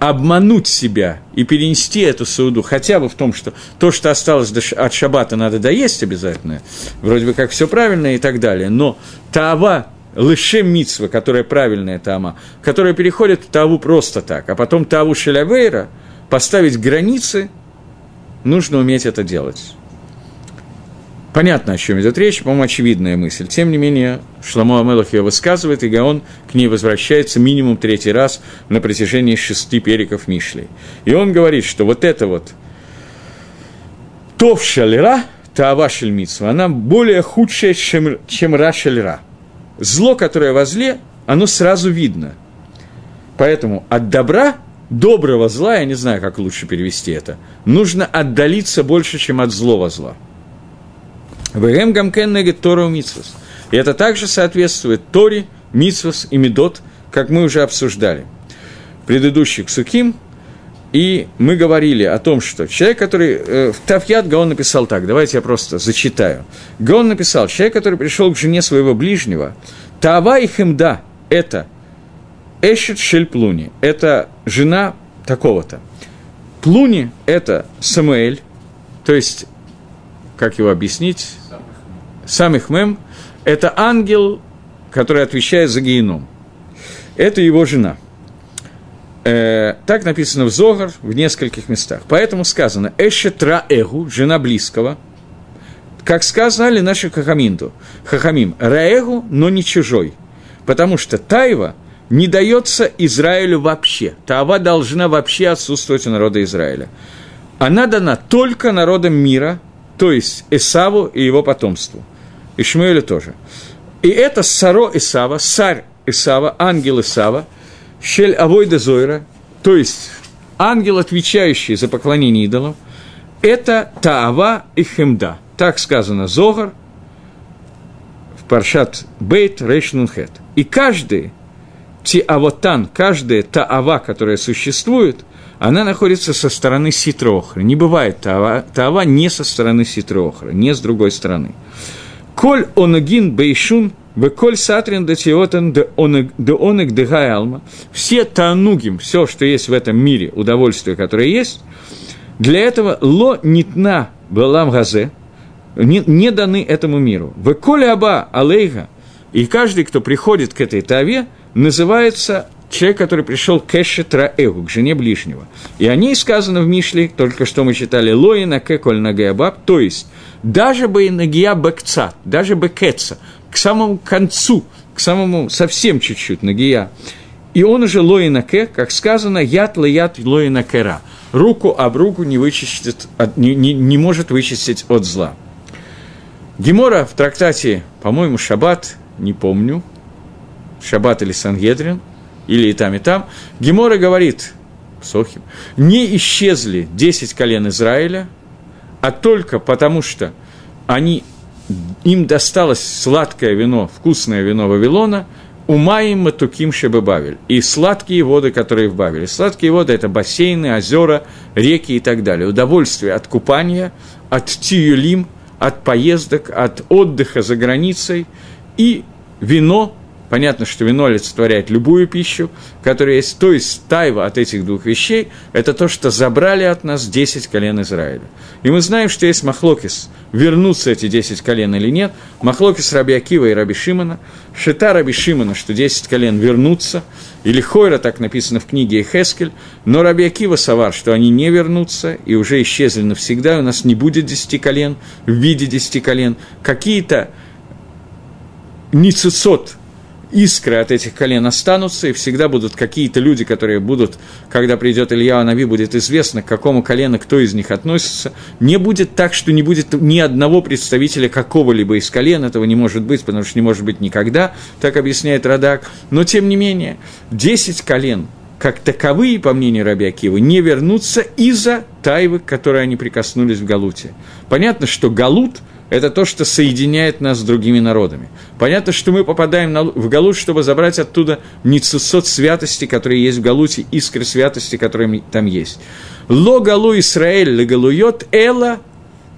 обмануть себя и перенести эту сауду хотя бы в том, что то, что осталось от шаббата, надо доесть обязательно, вроде бы как все правильно и так далее, но таава лыше митсва, которая правильная таама, которая переходит в таву просто так, а потом таву шелявейра, поставить границы, нужно уметь это делать. Понятно, о чем идет речь, по-моему, очевидная мысль. Тем не менее, Шламу Амелах ее высказывает, и Гаон к ней возвращается минимум третий раз на протяжении шести периков Мишлей. И он говорит, что вот это вот Тов Шалера, Таава Шельмитсва, она более худшая, чем, чем Ра Шалера. Зло, которое возле, оно сразу видно. Поэтому от добра доброго зла, я не знаю, как лучше перевести это, нужно отдалиться больше, чем от злого зла. Вегем гамкен негет Тора Митсвас. И это также соответствует Торе, Митсвас и Медот, как мы уже обсуждали. Предыдущий Ксуким, и мы говорили о том, что человек, который... Э, в Тавьят Гаон написал так, давайте я просто зачитаю. Гаон написал, человек, который пришел к жене своего ближнего, Тава и Хемда – это Эшет Шельплуни, это жена такого-то. Плуни – это Самуэль, то есть, как его объяснить, Самих Мем – это ангел, который отвечает за геном. Это его жена. Э, так написано в Зогар в нескольких местах. Поэтому сказано «Эшет Раэгу» – жена близкого. Как сказали наши Хахаминду. Хахамим – Раэгу, но не чужой. Потому что Тайва не дается Израилю вообще. Тава должна вообще отсутствовать у народа Израиля. Она дана только народам мира, то есть Исаву и его потомству. Ишмаэлю тоже. И это Саро Исава, царь Исава, ангел Исава, Шель Авойда Зойра, то есть ангел, отвечающий за поклонение идолам, это Таава и Хемда. Так сказано Зогар в Паршат Бейт Рейшнунхет. И каждый Тиавотан, каждая Таава, которая существует, она находится со стороны Ситрохра. Не бывает Таава, таава не со стороны Ситрохра, не с другой стороны. Коль онагин бейшун, коль сатрин да теотан да онег да гаялма. Все танугим, все, что есть в этом мире, удовольствие, которое есть, для этого ло нитна балам газе, не, не даны этому миру. В коль аба алейга, и каждый, кто приходит к этой таве, называется человек, который пришел к Эше Траэгу, к жене ближнего. И о ней сказано в Мишле, только что мы читали, Лоина Кеколь Нагеабаб, то есть даже бы Нагия Бекца, даже бы Кеца, к самому концу, к самому совсем чуть-чуть Нагия. И он уже Лоина Ке, как сказано, яд Лоина Кера. Руку об руку не, вычистит, не, не, не может вычистить от зла. Гемора в трактате, по-моему, Шаббат, не помню, Шаббат или Сангедрин, или и там, и там, Гемора говорит, Сохим, не исчезли 10 колен Израиля, а только потому, что они, им досталось сладкое вино, вкусное вино Вавилона, умаем матуким шебебавель, и сладкие воды, которые в Бавеле. Сладкие воды – это бассейны, озера, реки и так далее. Удовольствие от купания, от тиюлим, от поездок, от отдыха за границей и вино, Понятно, что вино олицетворяет любую пищу, которая есть. То есть тайва от этих двух вещей – это то, что забрали от нас 10 колен Израиля. И мы знаем, что есть махлокис, вернутся эти 10 колен или нет. Махлокис Раби Акива и Раби Шимона. Шита Раби Шимона, что 10 колен вернутся. Или Хойра, так написано в книге Хескель. Но Раби Акива Савар, что они не вернутся и уже исчезли навсегда. У нас не будет 10 колен в виде 10 колен. Какие-то ницесот искры от этих колен останутся, и всегда будут какие-то люди, которые будут, когда придет Илья Нави, будет известно, к какому колену кто из них относится. Не будет так, что не будет ни одного представителя какого-либо из колен, этого не может быть, потому что не может быть никогда, так объясняет Радак. Но, тем не менее, 10 колен, как таковые, по мнению Раби Акива, не вернутся из-за тайвы, к которой они прикоснулись в Галуте. Понятно, что Галут – это то, что соединяет нас с другими народами. Понятно, что мы попадаем в Галут, чтобы забрать оттуда ницусот святости, которые есть в Галуте, искры святости, которые там есть. Ло галу Исраэль легалуйот эла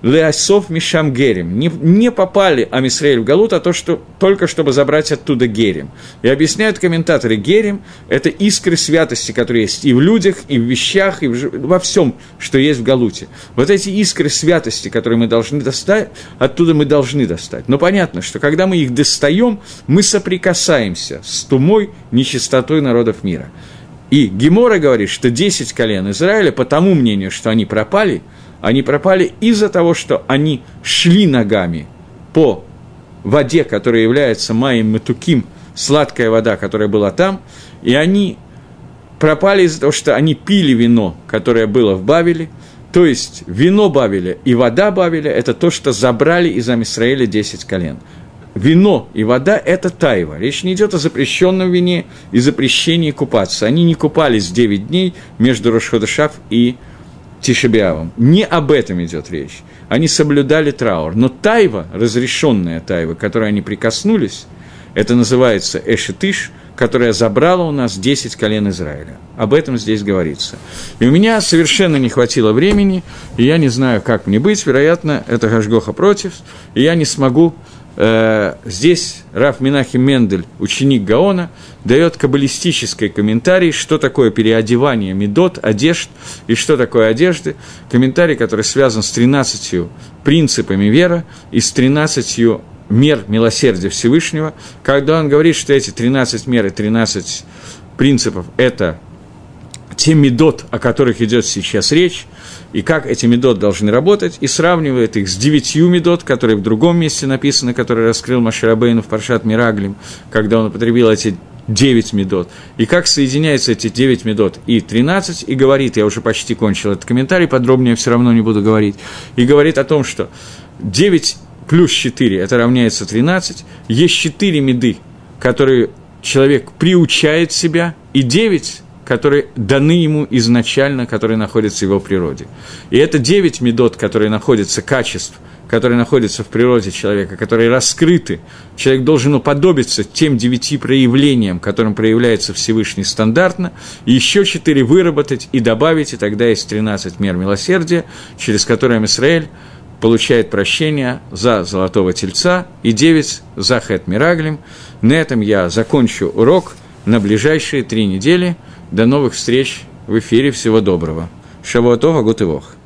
Леосов Мишам Герем. Не, не попали Амисраэль в Галут, а то, что, только чтобы забрать оттуда Герем. И объясняют комментаторы, Герем – это искры святости, которые есть и в людях, и в вещах, и в, во всем, что есть в Галуте. Вот эти искры святости, которые мы должны достать, оттуда мы должны достать. Но понятно, что когда мы их достаем, мы соприкасаемся с тумой, нечистотой народов мира. И Гемора говорит, что 10 колен Израиля, по тому мнению, что они пропали – они пропали из-за того, что они шли ногами по воде, которая является Маем Матуким, сладкая вода, которая была там, и они пропали из-за того, что они пили вино, которое было в Бавеле, то есть вино Бавеля и вода Бавеля – это то, что забрали из Амисраэля 10 колен. Вино и вода – это тайва. Речь не идет о запрещенном вине и запрещении купаться. Они не купались 9 дней между Рошходышав и Тишебиавом. Не об этом идет речь. Они соблюдали траур. Но тайва, разрешенная тайва, которой они прикоснулись, это называется Эшетыш, которая забрала у нас 10 колен Израиля. Об этом здесь говорится. И у меня совершенно не хватило времени, и я не знаю, как мне быть. Вероятно, это Гашгоха против, и я не смогу здесь Раф Минахи Мендель, ученик Гаона, дает каббалистический комментарий, что такое переодевание медот, одежд, и что такое одежды. Комментарий, который связан с 13 принципами веры и с 13 мер милосердия Всевышнего, когда он говорит, что эти 13 мер и 13 принципов – это те медот, о которых идет сейчас речь, и как эти медот должны работать, и сравнивает их с девятью медот, которые в другом месте написаны, которые раскрыл Маширабейну в Паршат Мираглим, когда он употребил эти девять медот. И как соединяются эти девять медот и тринадцать, и говорит, я уже почти кончил этот комментарий, подробнее все равно не буду говорить, и говорит о том, что девять плюс четыре это равняется тринадцать, есть четыре меды, которые человек приучает себя, и девять которые даны ему изначально, которые находятся в его природе. И это девять медот, которые находятся, качеств, которые находятся в природе человека, которые раскрыты. Человек должен уподобиться тем девяти проявлениям, которым проявляется Всевышний стандартно, и еще четыре выработать и добавить, и тогда есть тринадцать мер милосердия, через которые Израиль получает прощение за золотого тельца и девять за хэт мираглем. На этом я закончу урок на ближайшие три недели – до новых встреч в эфире. Всего доброго. Шавуатова, Гутывох.